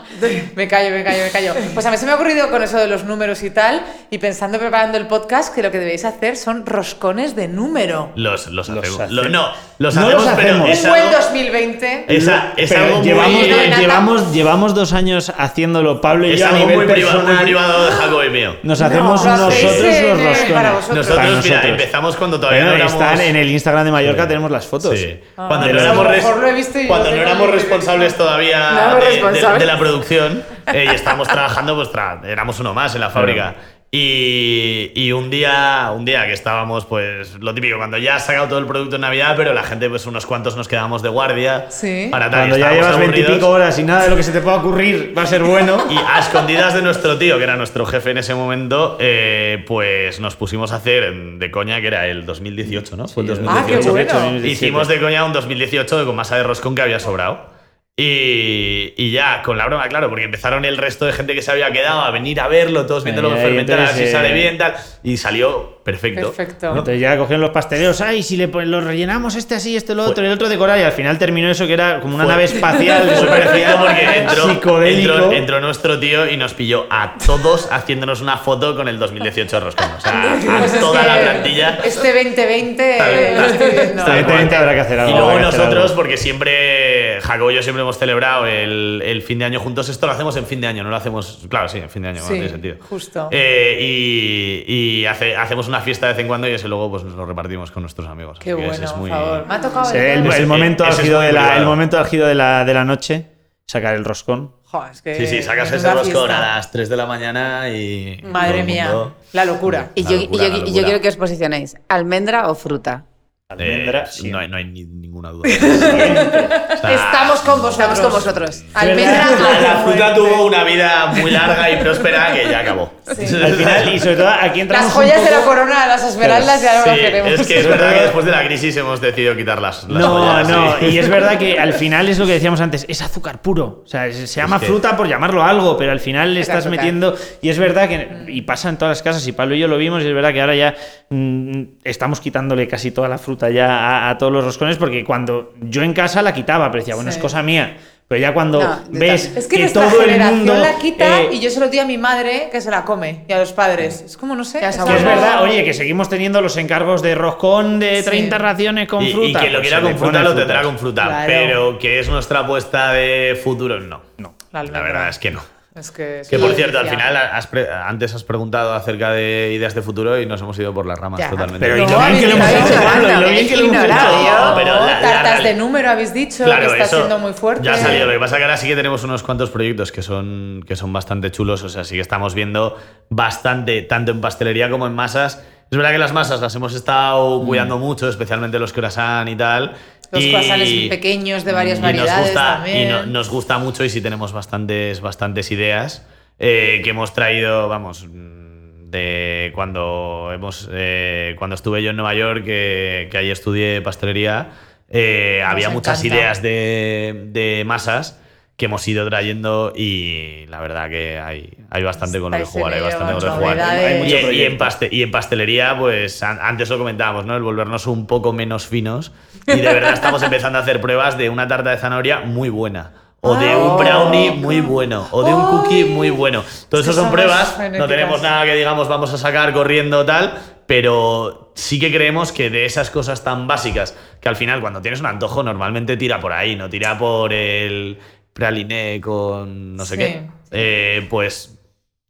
[SPEAKER 2] Me callo, me callo, me callo. Pues a mí se me ha ocurrido con eso de los números y tal, y pensando preparando el podcast, que lo que debéis hacer son roscones de número.
[SPEAKER 4] Los, los,
[SPEAKER 3] Los
[SPEAKER 4] hacemos.
[SPEAKER 3] hace-
[SPEAKER 4] Lo- no, los
[SPEAKER 3] No
[SPEAKER 4] hacemos,
[SPEAKER 3] los
[SPEAKER 4] pero
[SPEAKER 3] hacemos.
[SPEAKER 4] es
[SPEAKER 2] Un buen
[SPEAKER 4] algo-
[SPEAKER 2] 2020.
[SPEAKER 4] Esa, es
[SPEAKER 3] Pero
[SPEAKER 4] algo
[SPEAKER 3] llevamos,
[SPEAKER 4] muy.
[SPEAKER 2] No, nada.
[SPEAKER 3] llevamos, llevamos dos años haciéndolo, Pablo y
[SPEAKER 4] Es
[SPEAKER 3] yo a
[SPEAKER 4] algo muy privado, muy privado de Jacob y mío.
[SPEAKER 3] Nos hacemos
[SPEAKER 2] lo
[SPEAKER 3] nosotros los
[SPEAKER 2] eh,
[SPEAKER 3] roscones.
[SPEAKER 2] para vosotros.
[SPEAKER 4] Nosotros,
[SPEAKER 3] Para
[SPEAKER 4] mira,
[SPEAKER 3] nosotros.
[SPEAKER 4] empezamos cuando todavía
[SPEAKER 3] Bueno,
[SPEAKER 4] no éramos...
[SPEAKER 3] están en el Instagram de Mallorca,
[SPEAKER 4] Sí.
[SPEAKER 3] tenemos las fotos.
[SPEAKER 4] Sí.
[SPEAKER 2] Ah,
[SPEAKER 4] Cuando no éramos, no responsables todavía
[SPEAKER 5] No,
[SPEAKER 4] de la producción eh, y estábamos trabajando, pues tra- éramos uno más en la fábrica. Y, y un día un día que estábamos, pues lo típico, cuando ya has sacado todo el producto en Navidad, pero la gente, pues unos cuantos nos quedamos de guardia.
[SPEAKER 2] Sí.
[SPEAKER 4] Para tal, y
[SPEAKER 3] Cuando ya llevas veintipico horas y nada de lo que se te pueda ocurrir va a ser bueno. (laughs)
[SPEAKER 4] Y a escondidas de nuestro tío, que era nuestro jefe en ese momento, eh, pues nos pusimos a hacer de coña, que era el 2018, ¿no? Fue el
[SPEAKER 3] Sí,
[SPEAKER 4] 2018.
[SPEAKER 2] Ah, qué bueno.
[SPEAKER 4] Hicimos de coña un 2018 con masa de roscón que había sobrado. Y, y ya, con la broma, claro, porque empezaron el resto de gente que se había quedado a venir a verlo, todos viendo lo que
[SPEAKER 3] Ahí,
[SPEAKER 4] fermentar, a ver si
[SPEAKER 3] entonces,
[SPEAKER 4] sale
[SPEAKER 3] eh,
[SPEAKER 4] bien, tal. Y salió perfecto.
[SPEAKER 2] Perfecto.
[SPEAKER 3] Entonces ya cogieron los pasteleros, ay, si le pon- lo rellenamos este así, este lo otro y el otro decorar y al final terminó eso que era como una
[SPEAKER 4] Fue-
[SPEAKER 3] nave espacial de
[SPEAKER 4] Súper efectivo porque entró, entró, entró nuestro tío y nos pilló a todos haciéndonos una foto con el 2018 roscón. O sea, (laughs)
[SPEAKER 2] Pues
[SPEAKER 4] a toda la plantilla.
[SPEAKER 2] Este 2020
[SPEAKER 4] Tal
[SPEAKER 2] eh, lo estoy viendo.
[SPEAKER 3] Está bien. Evidentemente habrá que hacer algo,
[SPEAKER 4] Y luego nosotros,
[SPEAKER 3] algo.
[SPEAKER 4] porque siempre, Jacobo y yo siempre hemos celebrado el, el fin de año juntos. Esto lo hacemos en fin de año, no lo hacemos. Claro, sí, en fin de año,
[SPEAKER 2] Sí,
[SPEAKER 4] no tiene sentido.
[SPEAKER 2] justo.
[SPEAKER 4] Eh, y y hace- hacemos una fiesta de vez en cuando y ese luego pues nos lo repartimos con nuestros amigos.
[SPEAKER 2] Qué bueno,
[SPEAKER 4] es muy-
[SPEAKER 2] por favor. Me ha tocado
[SPEAKER 3] Sí,
[SPEAKER 2] el
[SPEAKER 3] momento álgido de la,
[SPEAKER 4] privado.
[SPEAKER 3] el momento álgido de la, de la noche, sacar el roscón.
[SPEAKER 2] Jo, es que
[SPEAKER 4] Sí, sí, sacas ese roscón
[SPEAKER 2] fiesta.
[SPEAKER 4] a las 3 de la mañana y.
[SPEAKER 2] Madre mía, la locura.
[SPEAKER 5] Y
[SPEAKER 4] La
[SPEAKER 5] yo, y
[SPEAKER 4] locura,
[SPEAKER 5] yo-
[SPEAKER 4] la
[SPEAKER 5] y yo
[SPEAKER 4] locura.
[SPEAKER 5] quiero que os posicionéis. ¿Almendra o fruta?
[SPEAKER 3] Almendra,
[SPEAKER 4] Eh,
[SPEAKER 3] sí.
[SPEAKER 4] no, hay, no hay ni- ninguna duda. (laughs)
[SPEAKER 2] Estamos con vosotros.
[SPEAKER 5] Estamos con vosotros.
[SPEAKER 2] Almendra
[SPEAKER 4] La, la fruta tuvo una vida muy larga y próspera que ya acabó. (laughs)
[SPEAKER 3] Al final, y sobre todo aquí entramos
[SPEAKER 2] Las joyas de la corona, las esmeraldas, ya no
[SPEAKER 4] Sí,
[SPEAKER 2] las queremos.
[SPEAKER 4] es que es verdad que después de la crisis hemos decidido quitar las,
[SPEAKER 3] No,
[SPEAKER 4] joyas,
[SPEAKER 3] no,
[SPEAKER 4] sí.
[SPEAKER 3] y es verdad que al (laughs) final es lo que decíamos antes, es azúcar puro. O sea, se se llama fruta por llamarlo algo, pero al final le
[SPEAKER 5] Es
[SPEAKER 3] estás
[SPEAKER 5] azúcar.
[SPEAKER 3] metiendo. Y es verdad que, y pasa en todas las casas, y Pablo y yo lo vimos, y es verdad que ahora ya mm, estamos quitándole casi toda la fruta ya a, a todos los roscones, porque cuando yo en casa la quitaba, pero decía, bueno,
[SPEAKER 2] Sí.
[SPEAKER 3] es cosa mía. Pero ya cuando
[SPEAKER 5] No,
[SPEAKER 3] ves.
[SPEAKER 2] Es que,
[SPEAKER 3] que
[SPEAKER 2] nuestra
[SPEAKER 3] todo el
[SPEAKER 2] generación
[SPEAKER 3] mundo.
[SPEAKER 2] la quita
[SPEAKER 3] eh,
[SPEAKER 2] y yo se lo di a mi madre que se la come y a los padres. Es como, no sé.
[SPEAKER 5] Ya
[SPEAKER 2] es
[SPEAKER 3] que es verdad, oye, que seguimos teniendo los encargos de roscón de
[SPEAKER 2] Sí.
[SPEAKER 3] 30 raciones con
[SPEAKER 4] Y, y
[SPEAKER 3] fruta.
[SPEAKER 4] quien lo
[SPEAKER 3] pues
[SPEAKER 4] quiera con fruta lo
[SPEAKER 3] fruta.
[SPEAKER 4] tendrá con fruta,
[SPEAKER 2] Claro.
[SPEAKER 4] pero que es nuestra apuesta de futuro, no.
[SPEAKER 3] No.
[SPEAKER 2] La
[SPEAKER 4] verdad es que no.
[SPEAKER 2] Es que, es
[SPEAKER 4] Que por cierto, al final has antes has preguntado acerca de ideas de futuro y nos hemos ido por las ramas
[SPEAKER 5] Ya,
[SPEAKER 4] totalmente.
[SPEAKER 3] Pero
[SPEAKER 2] No,
[SPEAKER 3] lo bien que lo hemos hecho, lo bien que lo hemos hecho.
[SPEAKER 2] tartas de número habéis dicho
[SPEAKER 4] Claro,
[SPEAKER 2] que está siendo muy fuerte.
[SPEAKER 4] Ya ha salido. Lo que pasa es que ahora sí que tenemos unos cuantos proyectos que son, que son bastante chulos. O sea, sí que estamos viendo bastante, tanto en pastelería como en masas. Es verdad que las masas las hemos estado cuidando mucho, especialmente los croissants y tal.
[SPEAKER 2] Los
[SPEAKER 4] y-
[SPEAKER 2] croissants pequeños de varias
[SPEAKER 4] y
[SPEAKER 2] variedades
[SPEAKER 4] nos gusta,
[SPEAKER 2] también.
[SPEAKER 4] Y no- nos gusta mucho y sí tenemos bastantes, bastantes ideas eh, que hemos traído, vamos, mm, de cuando hemos eh, cuando estuve yo en Nueva York, que, que ahí estudié pastelería, eh, había muchas
[SPEAKER 2] encanta.
[SPEAKER 4] ideas de, de masas que hemos ido trayendo y la verdad que hay, hay bastante con lo que jugar, hay bastante con lo que jugar.
[SPEAKER 3] Hay
[SPEAKER 4] Y, y en paste- y en pastelería, pues an- antes lo comentábamos, ¿no? El volvernos un poco menos finos. Y de verdad estamos empezando a hacer pruebas de una tarta de zanahoria muy buena. O de un
[SPEAKER 2] Ah.
[SPEAKER 4] brownie muy bueno. O de un cookie muy bueno. Todo
[SPEAKER 2] Es
[SPEAKER 4] eso son pruebas. No tenemos nada que digamos vamos a sacar corriendo tal. Pero sí que creemos que de esas cosas tan básicas, que al final cuando tienes un antojo normalmente tira por ahí, no tira por el praliné con no sé
[SPEAKER 2] Sí.
[SPEAKER 4] qué. Eh, pues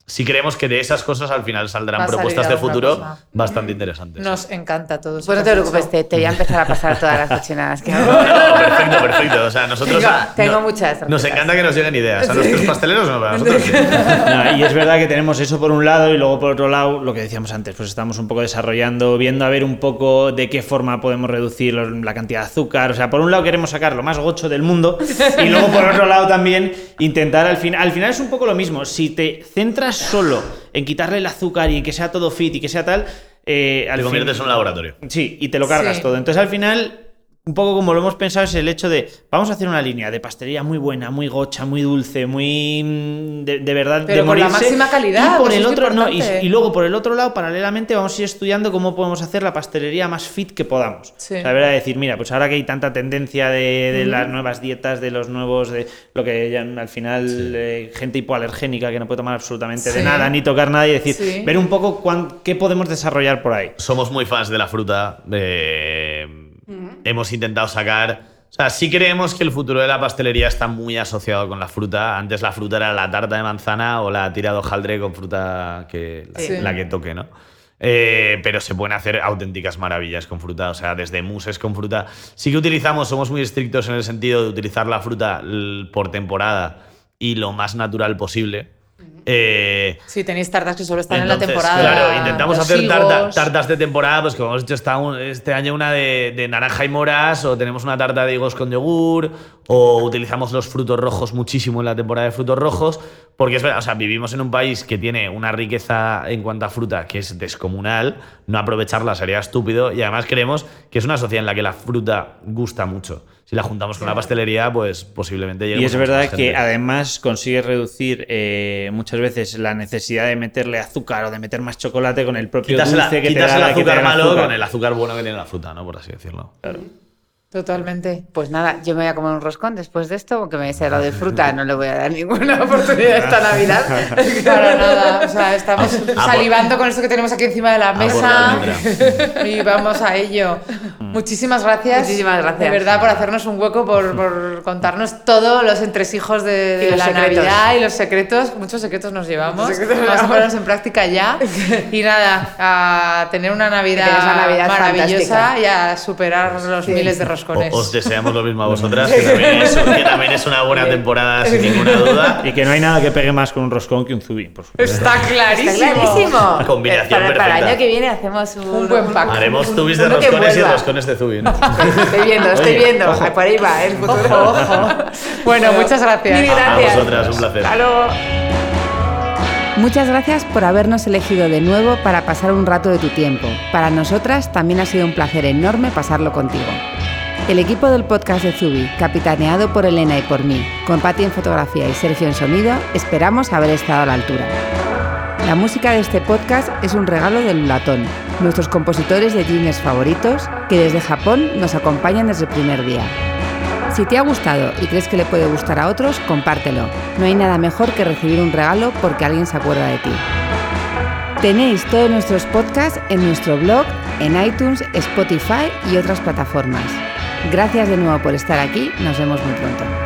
[SPEAKER 4] sí creemos que de esas cosas al final saldrán
[SPEAKER 2] Va
[SPEAKER 4] propuestas de futuro
[SPEAKER 2] cosa.
[SPEAKER 4] bastante interesantes.
[SPEAKER 2] Nos encanta todo eso.
[SPEAKER 5] Pues no te preocupes, te, te voy a empezar a pasar todas las cochinadas que (laughs) hago.
[SPEAKER 4] No, perfecto, perfecto. O sea, nosotros.
[SPEAKER 5] Tengo- tengo
[SPEAKER 4] no-
[SPEAKER 5] muchas
[SPEAKER 4] Nos encanta que nos lleguen ideas. A nuestros pasteleros no, pero a nosotros sí. (laughs)
[SPEAKER 3] No, y es verdad que tenemos eso por un lado y luego por otro lado, lo que decíamos antes, pues estamos un poco desarrollando, viendo a ver un poco de qué forma podemos reducir la cantidad de azúcar. O sea, por un lado queremos sacar lo más gocho del mundo (laughs) y luego por otro lado también intentar al final, al final es un poco lo mismo. Si te centras solo en quitarle el azúcar y en que sea todo fit y que sea tal, eh, al
[SPEAKER 4] Te
[SPEAKER 3] fin-
[SPEAKER 4] conviertes en un laboratorio.
[SPEAKER 3] Sí, y te lo cargas
[SPEAKER 2] Sí.
[SPEAKER 3] todo. Entonces al final, un poco como lo hemos pensado, es el hecho de, vamos a hacer una línea de pastelería muy buena, muy gocha, muy dulce, muy mm, de, de verdad
[SPEAKER 2] Pero
[SPEAKER 3] de
[SPEAKER 2] con la
[SPEAKER 3] morirse.
[SPEAKER 2] máxima calidad,
[SPEAKER 3] Y por
[SPEAKER 2] pues
[SPEAKER 3] el
[SPEAKER 2] es
[SPEAKER 3] otro, no, y,
[SPEAKER 2] importante.
[SPEAKER 3] y luego por el otro lado, paralelamente, vamos a ir estudiando cómo podemos hacer la pastelería más fit que podamos.
[SPEAKER 2] Sí.
[SPEAKER 3] O sea, verdad, decir, mira, pues ahora que hay tanta tendencia de, de las nuevas dietas, de los nuevos, de lo que ya, al final, eh, gente hipoalergénica que no puede tomar absolutamente de nada, ni tocar nada, y decir,
[SPEAKER 2] Sí.
[SPEAKER 3] ver un poco cuán- qué podemos desarrollar por ahí.
[SPEAKER 4] Somos muy fans de la fruta. eh, Hemos intentado sacar. O sea, sí creemos que el futuro de la pastelería está muy asociado con la fruta. Antes la fruta era la tarta de manzana o la tira de hojaldre con fruta que la,
[SPEAKER 2] Sí.
[SPEAKER 4] la que toque, ¿no? Eh, pero se pueden hacer auténticas maravillas con fruta, o sea, desde muses con fruta. Sí que utilizamos, somos muy estrictos en el sentido de utilizar la fruta por temporada y lo más natural posible. Eh,
[SPEAKER 2] Sí, tenéis tartas que solo están
[SPEAKER 4] entonces,
[SPEAKER 2] en la temporada.
[SPEAKER 4] Claro, intentamos hacer tarta- tartas de temporada, pues como hemos hecho esta- este año una de, de naranja y moras, o tenemos una tarta de higos con yogur, o utilizamos los frutos rojos muchísimo en la temporada de frutos rojos, porque es verdad, o sea, vivimos en un país que tiene una riqueza en cuanto a fruta que es descomunal, no aprovecharla sería estúpido, y además creemos que es una sociedad en la que la fruta gusta mucho. La juntamos con la pastelería, pues posiblemente
[SPEAKER 3] Y
[SPEAKER 4] lleguemos
[SPEAKER 3] es verdad que
[SPEAKER 4] gente.
[SPEAKER 3] además consigue reducir eh, muchas veces la necesidad de meterle azúcar o de meter más chocolate con el propio
[SPEAKER 4] Quitas,
[SPEAKER 3] dulce
[SPEAKER 4] la-
[SPEAKER 3] que
[SPEAKER 4] quitas
[SPEAKER 3] te da
[SPEAKER 4] el
[SPEAKER 3] la- que te da
[SPEAKER 4] azúcar malo
[SPEAKER 3] azúcar.
[SPEAKER 4] con el azúcar bueno que tiene la fruta, ¿no? Por así decirlo.
[SPEAKER 2] Totalmente.
[SPEAKER 5] Pues nada, yo me voy a comer un roscón después de esto, porque me he hablado de fruta, no le voy a dar ninguna (laughs) oportunidad esta Navidad. (laughs)
[SPEAKER 2] Para nada. O sea, estamos
[SPEAKER 4] A- a por-
[SPEAKER 2] salivando con esto que tenemos aquí encima de la mesa. (laughs) Y vamos a ello. Muchísimas gracias.
[SPEAKER 5] Muchísimas gracias.
[SPEAKER 2] De verdad, por hacernos un hueco, por, por contarnos todos los entresijos de, de
[SPEAKER 5] los
[SPEAKER 2] la
[SPEAKER 5] secretos.
[SPEAKER 2] Navidad y los secretos. Muchos secretos nos llevamos.
[SPEAKER 5] Secretos
[SPEAKER 2] Vamos a ponernos en práctica ya. Y nada, a tener una Navidad,
[SPEAKER 5] una Navidad
[SPEAKER 2] maravillosa
[SPEAKER 5] fantástica.
[SPEAKER 2] y a superar los miles de roscones.
[SPEAKER 4] O- Os deseamos lo mismo a (laughs) vosotras, que también es, que también es una buena temporada sin ninguna duda.
[SPEAKER 3] Y que no hay nada que pegue más con un roscón que un zubi, por supuesto.
[SPEAKER 2] Está clarísimo.
[SPEAKER 5] Está clarísimo.
[SPEAKER 4] Combinación
[SPEAKER 5] Eh, para, para el
[SPEAKER 4] perfecta.
[SPEAKER 5] año que viene hacemos un,
[SPEAKER 2] Un buen pack.
[SPEAKER 4] Haremos tubis de roscones y roscones de zubi, ¿no? (laughs)
[SPEAKER 5] Estoy viendo, estoy
[SPEAKER 3] Oye,
[SPEAKER 5] viendo.
[SPEAKER 3] ojo.
[SPEAKER 5] Por ahí va, ¿eh? el futuro.
[SPEAKER 2] Ojo, (laughs) ojo. Bueno, muchas gracias.
[SPEAKER 5] Mil
[SPEAKER 4] A
[SPEAKER 5] gracias.
[SPEAKER 4] vosotras, un placer.
[SPEAKER 5] Hasta luego.
[SPEAKER 1] Muchas gracias por habernos elegido de nuevo para pasar un rato de tu tiempo. Para nosotras también ha sido un placer enorme pasarlo contigo. El equipo del podcast de Zubi, capitaneado por Elena y por mí, con Pati en fotografía y Sergio en sonido, esperamos haber estado a la altura. La música de este podcast es un regalo del Lulatón, nuestros compositores de jingles favoritos, que desde Japón nos acompañan desde el primer día. Si te ha gustado y crees que le puede gustar a otros, compártelo. No hay nada mejor que recibir un regalo porque alguien se acuerda de ti. Tenéis todos nuestros podcasts en nuestro blog, en iTunes, Spotify y otras plataformas. Gracias de nuevo por estar aquí, nos vemos muy pronto.